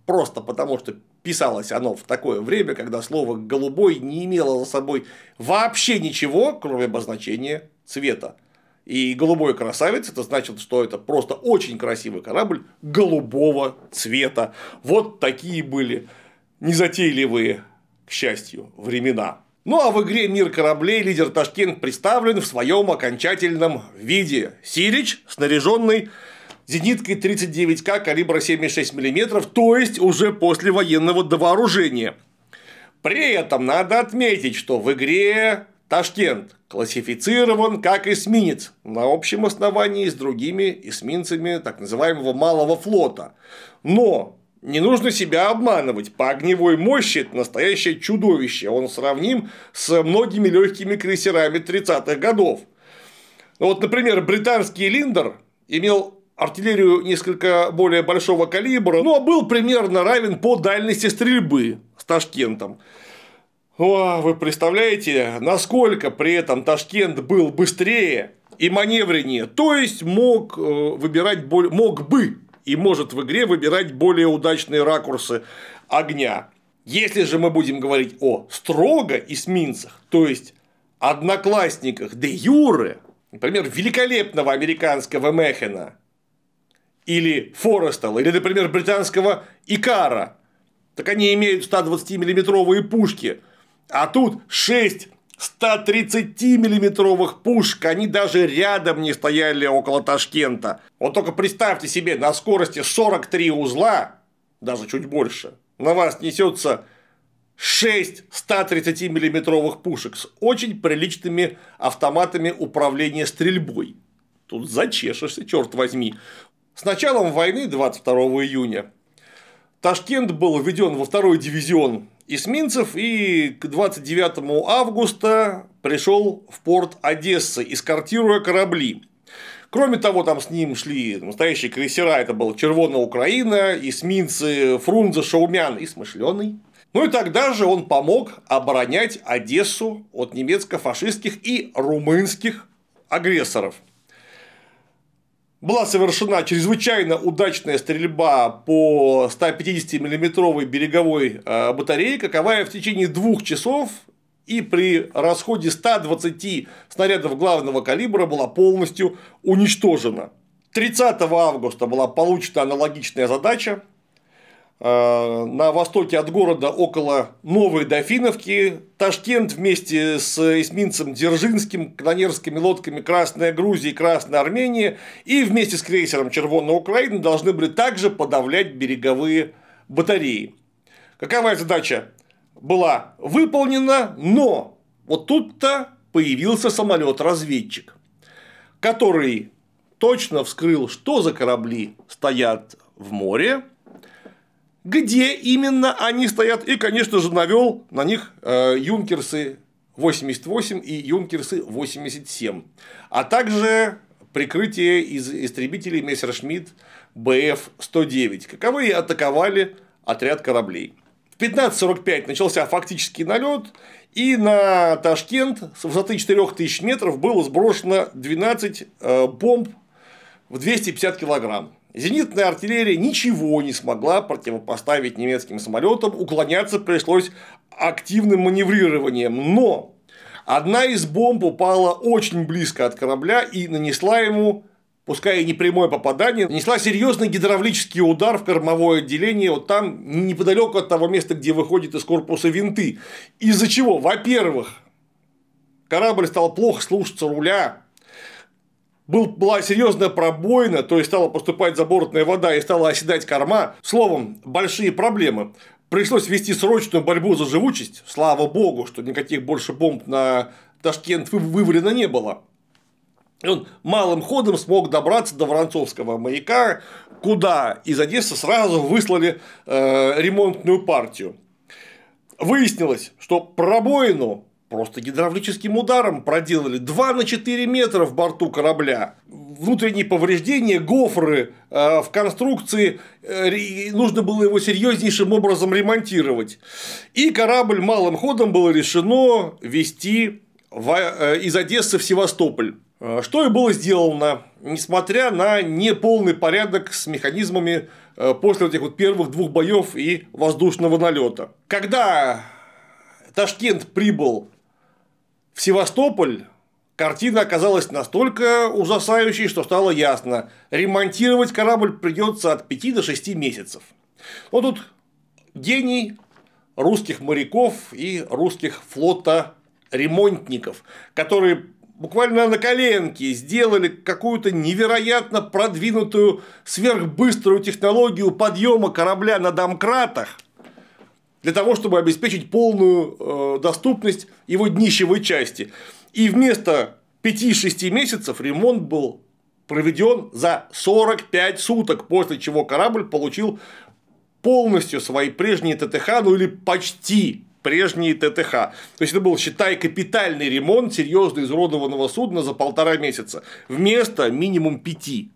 Просто потому, что писалось оно в такое время, когда слово «голубой» не имело за собой вообще ничего, кроме обозначения цвета. И голубой красавец это значит, что это просто очень красивый корабль голубого цвета. Вот такие были незатейливые, к счастью, времена. Ну а в игре «Мир кораблей» лидер Ташкент представлен в своем окончательном виде. Сирич, снаряженный зениткой 39К калибра 7,6 мм, то есть уже после военного довооружения. При этом надо отметить, что в игре Ташкент классифицирован как эсминец на общем основании с другими эсминцами так называемого малого флота. Но не нужно себя обманывать. По огневой мощи это настоящее чудовище. Он сравним с многими легкими крейсерами 30-х годов. Ну вот, например, британский Линдер имел артиллерию несколько более большого калибра, но был примерно равен по дальности стрельбы с Ташкентом. О, вы представляете, насколько при этом Ташкент был быстрее и маневреннее, то есть мог э, выбирать, мог бы и может в игре выбирать более удачные ракурсы огня. Если же мы будем говорить о строго эсминцах, то есть одноклассниках де юре, например, великолепного американского Мехена или Форестала, или, например, британского Икара, так они имеют 120 миллиметровые пушки, а тут 6 130-миллиметровых пушек, они даже рядом не стояли около Ташкента. Вот только представьте себе, на скорости 43 узла, даже чуть больше, на вас несется 6 130-миллиметровых пушек с очень приличными автоматами управления стрельбой. Тут зачешешься, черт возьми. С началом войны 22 июня Ташкент был введен во второй дивизион эсминцев и к 29 августа пришел в порт Одессы, эскортируя корабли. Кроме того, там с ним шли настоящие крейсера, это был Червона Украина, эсминцы Фрунзе, Шаумян и Смышленый. Ну и тогда же он помог оборонять Одессу от немецко-фашистских и румынских агрессоров. Была совершена чрезвычайно удачная стрельба по 150 миллиметровой береговой э, батарее, каковая в течение двух часов и при расходе 120 снарядов главного калибра была полностью уничтожена. 30 августа была получена аналогичная задача. Э, на востоке от города около Новой Дофиновки Ташкент вместе с эсминцем Дзержинским, канонерскими лодками Красная Грузия и Красная Армения и вместе с крейсером Червонная Украина должны были также подавлять береговые батареи. Какова задача была выполнена, но вот тут-то появился самолет-разведчик, который точно вскрыл, что за корабли стоят в море, где именно они стоят, и, конечно же, навел на них э, юнкерсы 88 и юнкерсы 87, а также прикрытие из истребителей Мессершмитт БФ-109, каковые атаковали отряд кораблей. В 15.45 начался фактический налет, и на Ташкент с высоты 4000 метров было сброшено 12 э, бомб в 250 килограмм. Зенитная артиллерия ничего не смогла противопоставить немецким самолетам, уклоняться пришлось активным маневрированием. Но одна из бомб упала очень близко от корабля и нанесла ему пускай и не прямое попадание, нанесла серьезный гидравлический удар в кормовое отделение, вот там неподалеку от того места, где выходит из корпуса винты. Из-за чего? Во-первых, корабль стал плохо слушаться руля, был, была серьезная пробоина, то есть стала поступать заборотная вода и стала оседать корма. Словом, большие проблемы. Пришлось вести срочную борьбу за живучесть. Слава богу, что никаких больше бомб на Ташкент вывалено не было. И он малым ходом смог добраться до Воронцовского маяка, куда из Одессы сразу выслали э, ремонтную партию. Выяснилось, что пробоину просто гидравлическим ударом проделали 2 на 4 метра в борту корабля. Внутренние повреждения, гофры э, в конструкции, э, нужно было его серьезнейшим образом ремонтировать. И корабль малым ходом было решено вести э, из Одессы в Севастополь. Э, что и было сделано, несмотря на неполный порядок с механизмами э, после этих вот первых двух боев и воздушного налета. Когда Ташкент прибыл в Севастополь, картина оказалась настолько ужасающей, что стало ясно, ремонтировать корабль придется от 5 до 6 месяцев. Вот тут гений русских моряков и русских флота ремонтников, которые буквально на коленке сделали какую-то невероятно продвинутую сверхбыструю технологию подъема корабля на домкратах для того, чтобы обеспечить полную э, доступность его днищевой части. И вместо 5-6 месяцев ремонт был проведен за 45 суток, после чего корабль получил полностью свои прежние ТТХ, ну или почти прежние ТТХ. То есть это был, считай, капитальный ремонт серьезно изуродованного судна за полтора месяца вместо минимум пяти.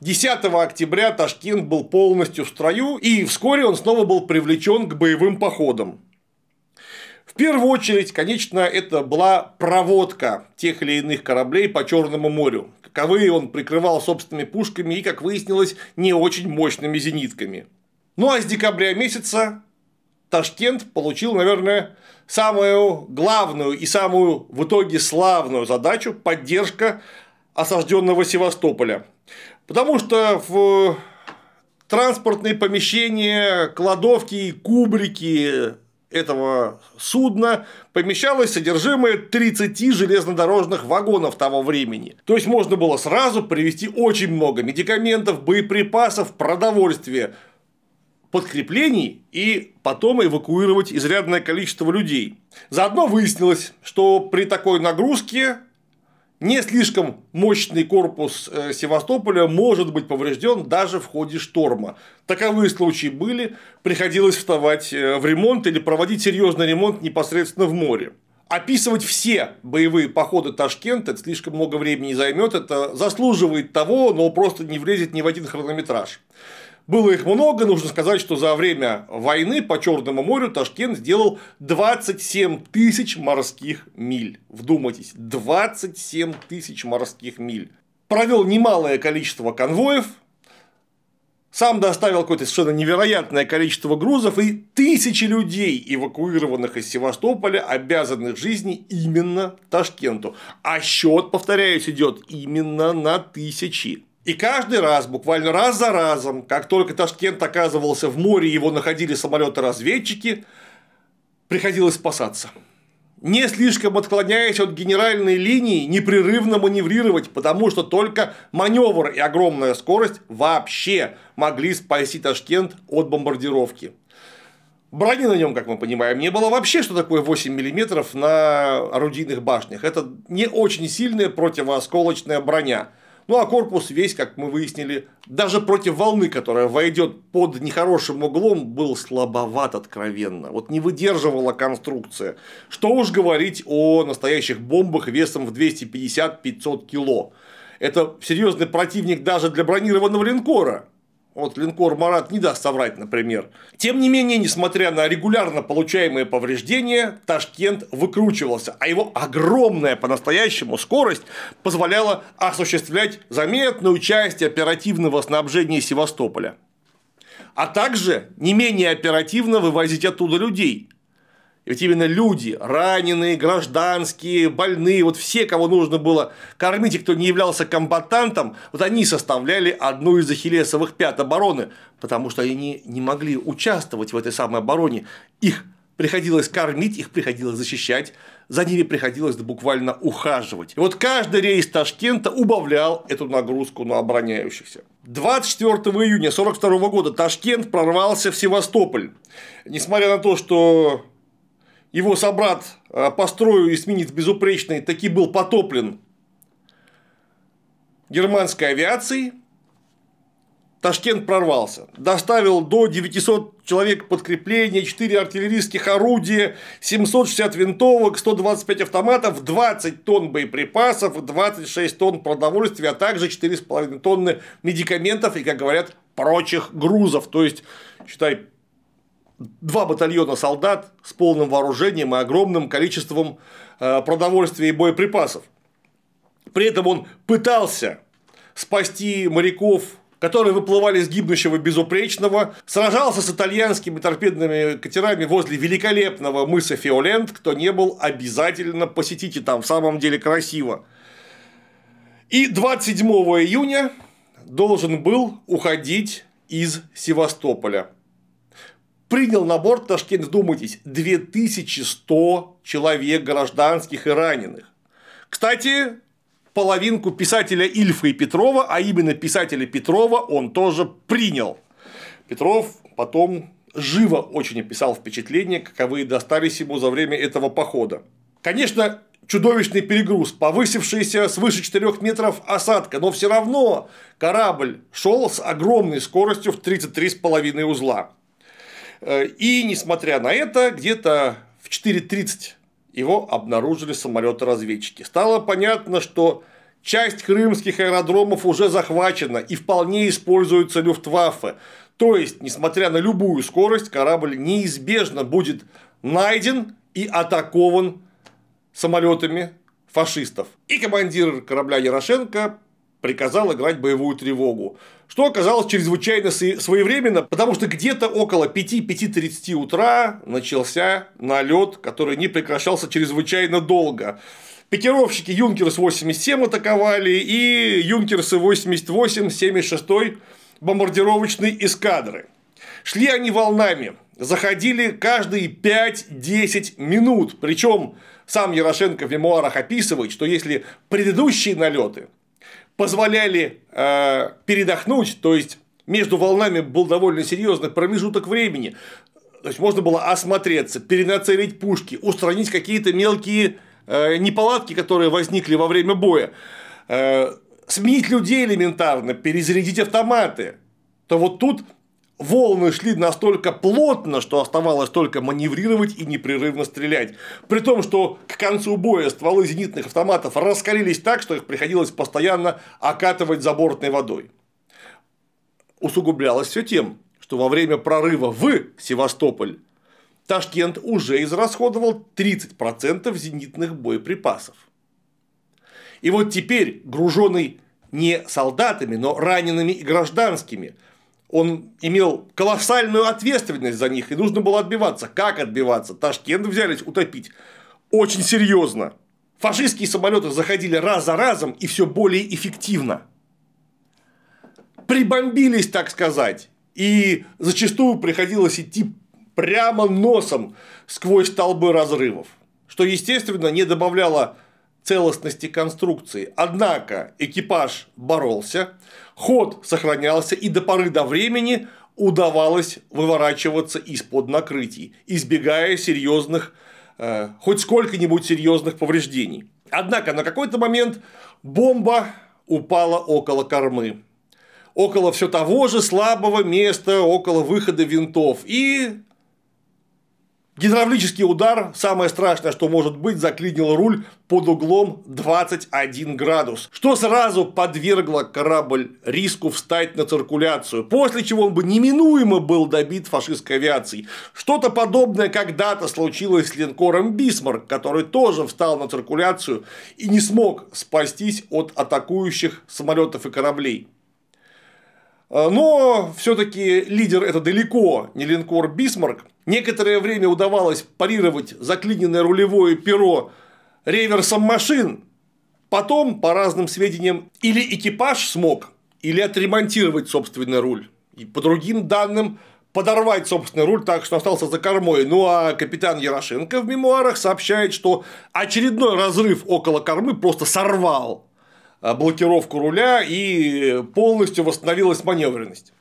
10 октября Ташкент был полностью в строю, и вскоре он снова был привлечен к боевым походам. В первую очередь, конечно, это была проводка тех или иных кораблей по Черному морю. Каковые он прикрывал собственными пушками и, как выяснилось, не очень мощными зенитками. Ну а с декабря месяца Ташкент получил, наверное, самую главную и самую в итоге славную задачу – поддержка осажденного Севастополя. Потому что в транспортные помещения, кладовки и кубрики этого судна помещалось содержимое 30 железнодорожных вагонов того времени. То есть можно было сразу привезти очень много медикаментов, боеприпасов, продовольствия, подкреплений и потом эвакуировать изрядное количество людей. Заодно выяснилось, что при такой нагрузке не слишком мощный корпус э, Севастополя может быть поврежден даже в ходе шторма. Таковые случаи были, приходилось вставать э, в ремонт или проводить серьезный ремонт непосредственно в море. Описывать все боевые походы Ташкента это слишком много времени займет, это заслуживает того, но просто не влезет ни в один хронометраж. Было их много, нужно сказать, что за время войны по Черному морю Ташкент сделал 27 тысяч морских миль. Вдумайтесь, 27 тысяч морских миль. Провел немалое количество конвоев, сам доставил какое-то совершенно невероятное количество грузов и тысячи людей, эвакуированных из Севастополя, обязанных жизни именно Ташкенту. А счет, повторяюсь, идет именно на тысячи. И каждый раз, буквально раз за разом, как только Ташкент оказывался в море, его находили самолеты-разведчики, приходилось спасаться. Не слишком отклоняясь от генеральной линии, непрерывно маневрировать, потому что только маневр и огромная скорость вообще могли спасти Ташкент от бомбардировки. Брони на нем, как мы понимаем, не было вообще, что такое 8 мм на орудийных башнях. Это не очень сильная противоосколочная броня. Ну а корпус весь, как мы выяснили, даже против волны, которая войдет под нехорошим углом, был слабоват откровенно. Вот не выдерживала конструкция. Что уж говорить о настоящих бомбах весом в 250-500 кило. Это серьезный противник даже для бронированного линкора. Вот линкор Марат не даст соврать, например. Тем не менее, несмотря на регулярно получаемые повреждения, Ташкент выкручивался, а его огромная по-настоящему скорость позволяла осуществлять заметную часть оперативного снабжения Севастополя. А также не менее оперативно вывозить оттуда людей, ведь именно люди, раненые, гражданские, больные, вот все, кого нужно было кормить, и кто не являлся комбатантом, вот они составляли одну из ахиллесовых пят обороны, потому что они не могли участвовать в этой самой обороне. Их приходилось кормить, их приходилось защищать, за ними приходилось буквально ухаживать. И вот каждый рейс Ташкента убавлял эту нагрузку на обороняющихся. 24 июня 1942 года Ташкент прорвался в Севастополь. Несмотря на то, что его собрат э, по строю эсминец безупречный таки был потоплен германской авиацией, Ташкент прорвался. Доставил до 900 человек подкрепления, 4 артиллерийских орудия, 760 винтовок, 125 автоматов, 20 тонн боеприпасов, 26 тонн продовольствия, а также 4,5 тонны медикаментов и, как говорят, прочих грузов. То есть, считай, два батальона солдат с полным вооружением и огромным количеством э, продовольствия и боеприпасов. При этом он пытался спасти моряков, которые выплывали с гибнущего безупречного, сражался с итальянскими торпедными катерами возле великолепного мыса Фиолент, кто не был, обязательно посетите, там в самом деле красиво. И 27 июня должен был уходить из Севастополя принял на борт Ташкент, вдумайтесь, 2100 человек гражданских и раненых. Кстати, половинку писателя Ильфа и Петрова, а именно писателя Петрова он тоже принял. Петров потом живо очень описал впечатления, каковые достались ему за время этого похода. Конечно, чудовищный перегруз, повысившийся свыше 4 метров осадка, но все равно корабль шел с огромной скоростью в 33,5 узла. Э, и несмотря на это, где-то в 4.30 его обнаружили самолеты-разведчики. Стало понятно, что часть крымских аэродромов уже захвачена и вполне используется Люфтваффе. То есть, несмотря на любую скорость, корабль неизбежно будет найден и атакован самолетами фашистов. И командир корабля Ярошенко приказал играть боевую тревогу, что оказалось чрезвычайно своевременно, потому что где-то около 5-5.30 утра начался налет, который не прекращался чрезвычайно долго. Пикировщики Юнкерс 87 атаковали и Юнкерсы 88, 76 бомбардировочной эскадры. Шли они волнами, заходили каждые 5-10 минут. Причем сам Ярошенко в мемуарах описывает, что если предыдущие налеты позволяли э, передохнуть, то есть между волнами был довольно серьезный промежуток времени. То есть можно было осмотреться, перенацелить пушки, устранить какие-то мелкие э, неполадки, которые возникли во время боя, э, сменить людей элементарно, перезарядить автоматы. То вот тут волны шли настолько плотно, что оставалось только маневрировать и непрерывно стрелять. При том, что к концу боя стволы зенитных автоматов раскалились так, что их приходилось постоянно окатывать забортной водой. усугублялось все тем, что во время прорыва в Севастополь Ташкент уже израсходовал 30% зенитных боеприпасов. И вот теперь, груженный не солдатами, но ранеными и гражданскими, он имел колоссальную ответственность за них, и нужно было отбиваться. Как отбиваться? Ташкент взялись утопить. Очень серьезно. Фашистские самолеты заходили раз за разом и все более эффективно. Прибомбились, так сказать. И зачастую приходилось идти прямо носом сквозь столбы разрывов, что, естественно, не добавляло целостности конструкции. Однако экипаж боролся, ход сохранялся, и до поры до времени удавалось выворачиваться из-под накрытий, избегая серьезных Э, хоть сколько-нибудь серьезных повреждений. Однако на какой-то момент бомба упала около кормы, около все того же слабого места, около выхода винтов, и Гидравлический удар, самое страшное, что может быть, заклинил руль под углом 21 градус, что сразу подвергло корабль риску встать на циркуляцию, после чего он бы неминуемо был добит фашистской авиацией. Что-то подобное когда-то случилось с линкором Бисмарк, который тоже встал на циркуляцию и не смог спастись от атакующих самолетов и кораблей. Но все-таки лидер это далеко не линкор Бисмарк, Некоторое время удавалось парировать заклиненное рулевое перо реверсом машин. Потом, по разным сведениям, или экипаж смог, или отремонтировать собственный руль. И по другим данным, подорвать собственный руль так, что остался за кормой. Ну а капитан Ярошенко в мемуарах сообщает, что очередной разрыв около кормы просто сорвал а, блокировку руля и полностью восстановилась маневренность.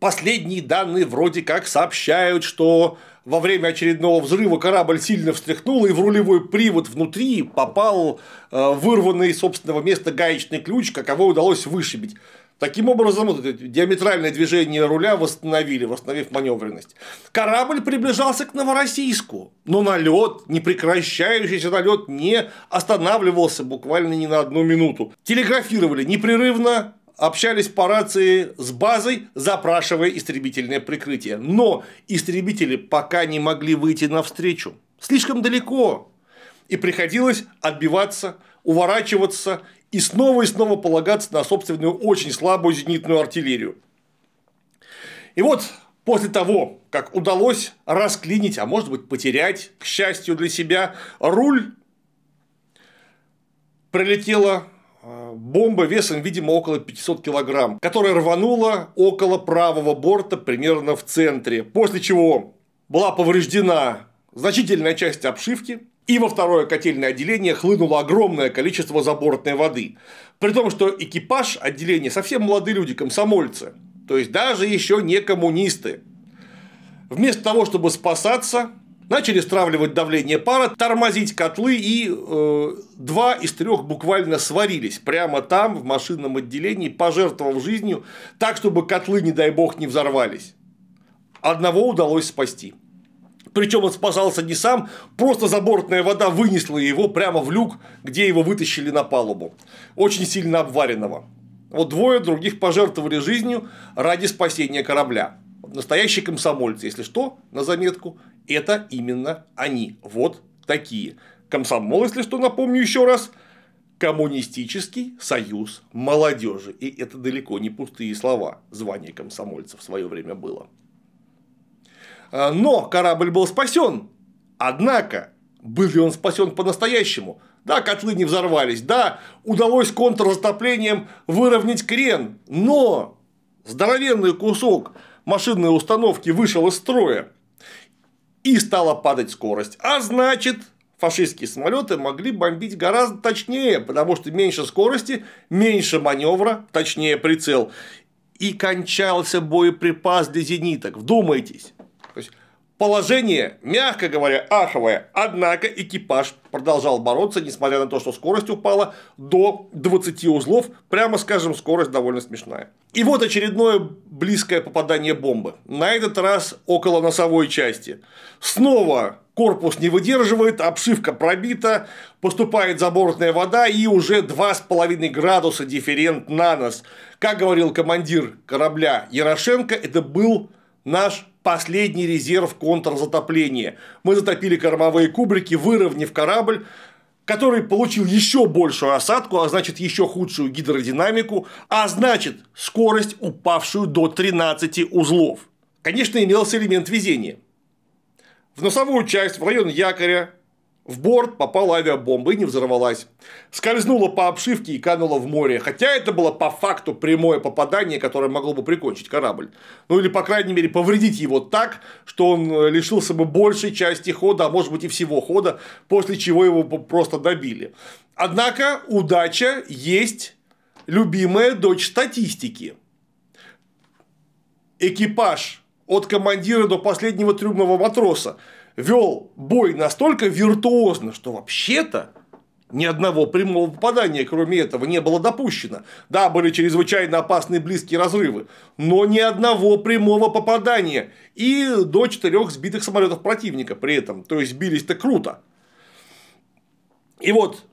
Последние данные вроде как сообщают, что во время очередного взрыва корабль сильно встряхнул, и в рулевой привод внутри попал э, вырванный из собственного места гаечный ключ, каково удалось вышибить. Таким образом, вот это диаметральное движение руля восстановили, восстановив маневренность. Корабль приближался к Новороссийску, но налет, непрекращающийся налет не останавливался буквально ни на одну минуту. Телеграфировали непрерывно, общались по рации с базой, запрашивая истребительное прикрытие. Но истребители пока не могли выйти навстречу. Слишком далеко. И приходилось отбиваться, уворачиваться и снова и снова полагаться на собственную очень слабую зенитную артиллерию. И вот после того, как удалось расклинить, а может быть потерять, к счастью для себя, руль, прилетела бомба весом, видимо, около 500 килограмм, которая рванула около правого борта, примерно в центре, после чего была повреждена значительная часть обшивки, и во второе котельное отделение хлынуло огромное количество забортной воды. При том, что экипаж отделения совсем молодые люди, комсомольцы, то есть даже еще не коммунисты. Вместо того, чтобы спасаться, начали стравливать давление пара, тормозить котлы, и э, два из трех буквально сварились прямо там, в машинном отделении, пожертвовав жизнью, так, чтобы котлы, не дай бог, не взорвались. Одного удалось спасти. Причем он спасался не сам, просто забортная вода вынесла его прямо в люк, где его вытащили на палубу. Очень сильно обваренного. Вот двое других пожертвовали жизнью ради спасения корабля. Настоящие комсомольцы, если что, на заметку, это именно они. Вот такие. Комсомол, если что, напомню еще раз, Коммунистический союз молодежи. И это далеко не пустые слова. Звание комсомольца в свое время было. А, но корабль был спасен. Однако, был ли он спасен по-настоящему? Да, котлы не взорвались, да, удалось контрзатоплением выровнять крен, но здоровенный кусок машинной установки вышел из строя и стала падать скорость. А значит, фашистские самолеты могли бомбить гораздо точнее, потому что меньше скорости, меньше маневра, точнее прицел. И кончался боеприпас для зениток. Вдумайтесь. То есть, Положение, мягко говоря, аховое, однако экипаж продолжал бороться, несмотря на то, что скорость упала до 20 узлов, прямо скажем, скорость довольно смешная. И вот очередное близкое попадание бомбы, на этот раз около носовой части. Снова корпус не выдерживает, обшивка пробита, поступает забортная вода и уже 2,5 градуса дифферент на нос. Как говорил командир корабля Ярошенко, это был наш последний резерв контрзатопления. Мы затопили кормовые кубрики, выровняв корабль, который получил еще большую осадку, а значит еще худшую гидродинамику, а значит скорость, упавшую до 13 узлов. Конечно, имелся элемент везения. В носовую часть, в район якоря, в борт попала авиабомба и не взорвалась. Скользнула по обшивке и канула в море. Хотя это было по факту прямое попадание, которое могло бы прикончить корабль. Ну или, по крайней мере, повредить его так, что он э, лишился бы большей части хода, а может быть и всего хода, после чего его просто добили. Однако удача есть любимая дочь статистики. Экипаж от командира до последнего трюмного матроса вел бой настолько виртуозно, что вообще-то ни одного прямого попадания, кроме этого, не было допущено. Да, были чрезвычайно опасные близкие разрывы, но ни одного прямого попадания. И до четырех сбитых самолетов противника при этом. То есть сбились-то круто. И вот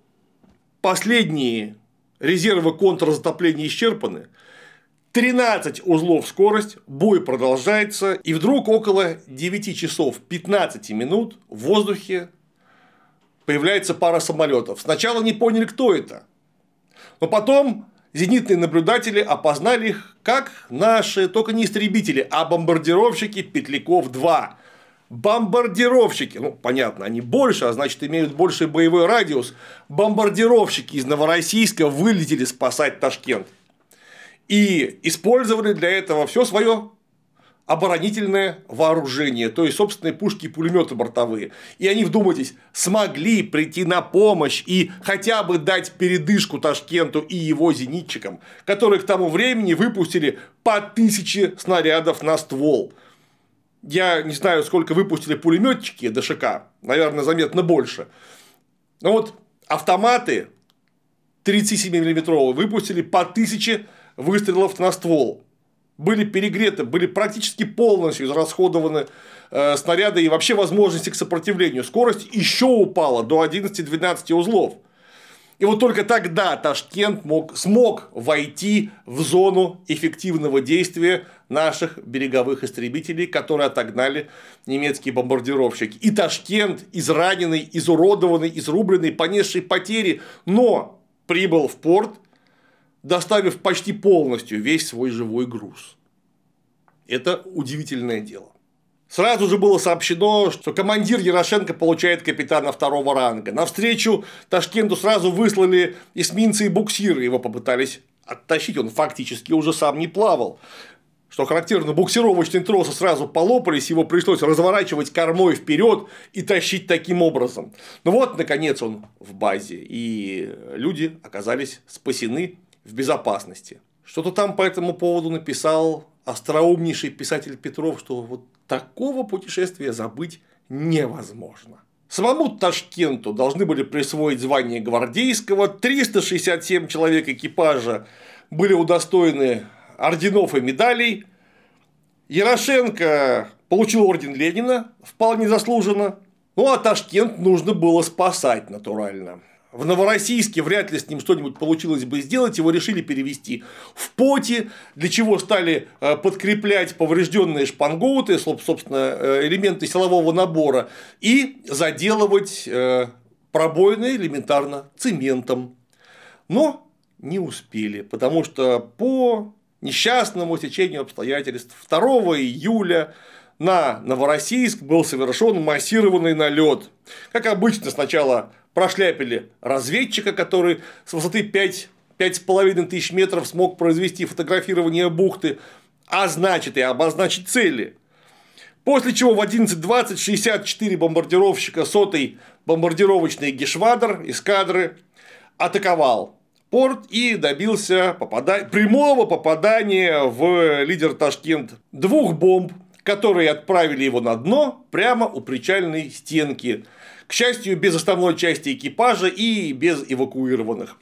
последние резервы контрзатопления исчерпаны. 13 узлов скорость, бой продолжается, и вдруг около 9 часов 15 минут в воздухе появляется пара самолетов. Сначала не поняли, кто это, но потом зенитные наблюдатели опознали их как наши, только не истребители, а бомбардировщики Петляков-2. Бомбардировщики, ну понятно, они больше, а значит имеют больший боевой радиус. Бомбардировщики из Новороссийска вылетели спасать Ташкент и использовали для этого все свое оборонительное вооружение, то есть собственные пушки и пулеметы бортовые. И они, вдумайтесь, смогли прийти на помощь и хотя бы дать передышку Ташкенту и его зенитчикам, которые к тому времени выпустили по тысяче снарядов на ствол. Я не знаю, сколько выпустили пулеметчики ДШК, наверное, заметно больше. Но вот автоматы 37 миллиметровые выпустили по тысяче выстрелов на ствол. Были перегреты, были практически полностью израсходованы э, снаряды и вообще возможности к сопротивлению. Скорость еще упала до 11-12 узлов. И вот только тогда Ташкент мог, смог войти в зону эффективного действия наших береговых истребителей, которые отогнали немецкие бомбардировщики. И Ташкент, израненный, изуродованный, изрубленный, понесший потери, но прибыл в порт доставив почти полностью весь свой живой груз. Это удивительное дело. Сразу же было сообщено, что командир Ярошенко получает капитана второго ранга. Навстречу Ташкенту сразу выслали эсминцы и буксиры. Его попытались оттащить, он фактически уже сам не плавал. Что характерно, буксировочные тросы сразу полопались, его пришлось разворачивать кормой вперед и тащить таким образом. Ну вот, наконец, он в базе, и люди оказались спасены в безопасности. Что-то там по этому поводу написал остроумнейший писатель Петров, что вот такого путешествия забыть невозможно. Самому Ташкенту должны были присвоить звание гвардейского, 367 человек экипажа были удостоены орденов и медалей. Ярошенко получил орден Ленина, вполне заслуженно. Ну а Ташкент нужно было спасать натурально. В Новороссийске вряд ли с ним что-нибудь получилось бы сделать, его решили перевести в поте, для чего стали э, подкреплять поврежденные шпангоуты, собственно, э, элементы силового набора, и заделывать э, пробоины элементарно цементом. Но не успели, потому что по несчастному течению обстоятельств 2 июля на Новороссийск был совершен массированный налет. Как обычно, сначала прошляпили разведчика, который с высоты 5 5,5 тысяч метров смог произвести фотографирование бухты, а значит и обозначить цели. После чего в 11.20 64 бомбардировщика сотой бомбардировочный Гешвадр эскадры атаковал порт и добился попада... прямого попадания в лидер Ташкент двух бомб которые отправили его на дно прямо у причальной стенки. К счастью, без основной части экипажа и без эвакуированных.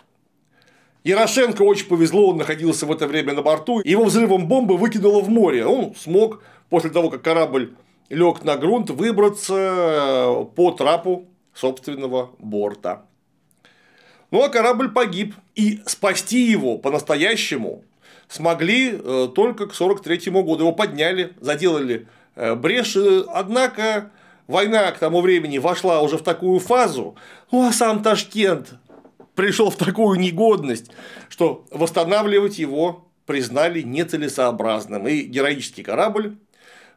Ярошенко очень повезло, он находился в это время на борту, его взрывом бомбы выкинуло в море. Он смог, после того, как корабль лег на грунт, выбраться по трапу собственного борта. Ну а корабль погиб. И спасти его по-настоящему смогли э, только к 1943 году. Его подняли, заделали э, брешь. Однако война к тому времени вошла уже в такую фазу, ну а сам Ташкент пришел в такую негодность, что восстанавливать его признали нецелесообразным. И героический корабль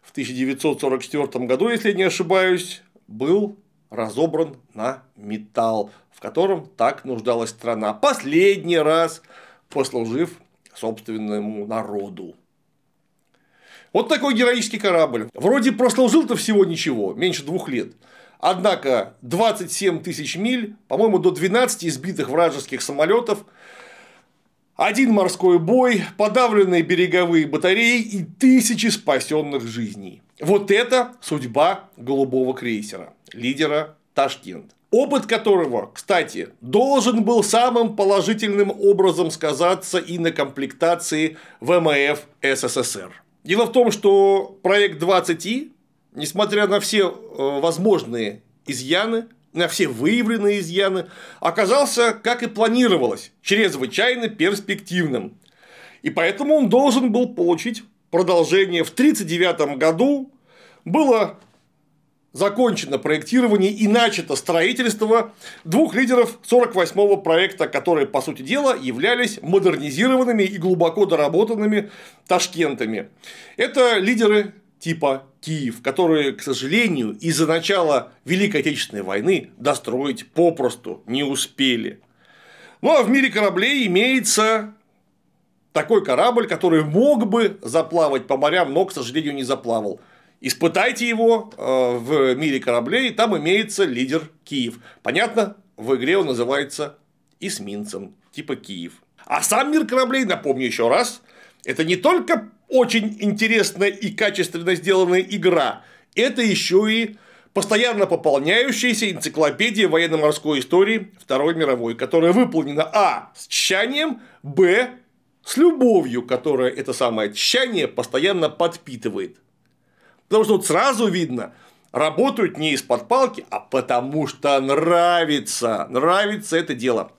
в 1944 году, если не ошибаюсь, был разобран на металл, в котором так нуждалась страна, последний раз послужив собственному народу. Вот такой героический корабль. Вроде прослужил-то всего ничего, меньше двух лет. Однако 27 тысяч миль, по-моему, до 12 избитых вражеских самолетов, один морской бой, подавленные береговые батареи и тысячи спасенных жизней. Вот это судьба голубого крейсера, лидера Ташкент. Опыт которого, кстати, должен был самым положительным образом сказаться и на комплектации ВМФ СССР. Дело в том, что проект 20И, несмотря на все э, возможные изъяны, на все выявленные изъяны, оказался, как и планировалось, чрезвычайно перспективным. И поэтому он должен был получить продолжение. В 1939 году было закончено проектирование и начато строительство двух лидеров 48-го проекта, которые, по сути дела, являлись модернизированными и глубоко доработанными Ташкентами. Это лидеры типа Киев, которые, к сожалению, из-за начала Великой Отечественной войны достроить попросту не успели. Ну а в мире кораблей имеется такой корабль, который мог бы заплавать по морям, но, к сожалению, не заплавал. Испытайте его э, в мире кораблей, там имеется лидер Киев. Понятно, в игре он называется эсминцем, типа Киев. А сам мир кораблей, напомню еще раз, это не только очень интересная и качественно сделанная игра, это еще и постоянно пополняющаяся энциклопедия военно-морской истории Второй мировой, которая выполнена а. с тщанием, б. с любовью, которая это самое тщание постоянно подпитывает. Потому что вот сразу видно, работают не из-под палки, а потому что нравится, нравится это дело.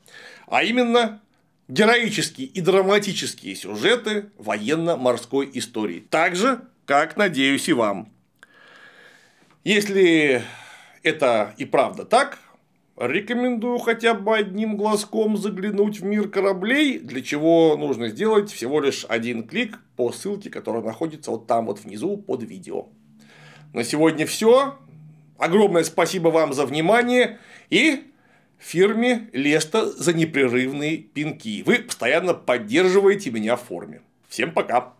А именно героические и драматические сюжеты военно-морской истории. Так же, как, надеюсь, и вам. Если это и правда так, рекомендую хотя бы одним глазком заглянуть в мир кораблей, для чего нужно сделать всего лишь один клик по ссылке, которая находится вот там вот внизу под видео. На сегодня все. Огромное спасибо вам за внимание и фирме Леста за непрерывные пинки. Вы постоянно поддерживаете меня в форме. Всем пока!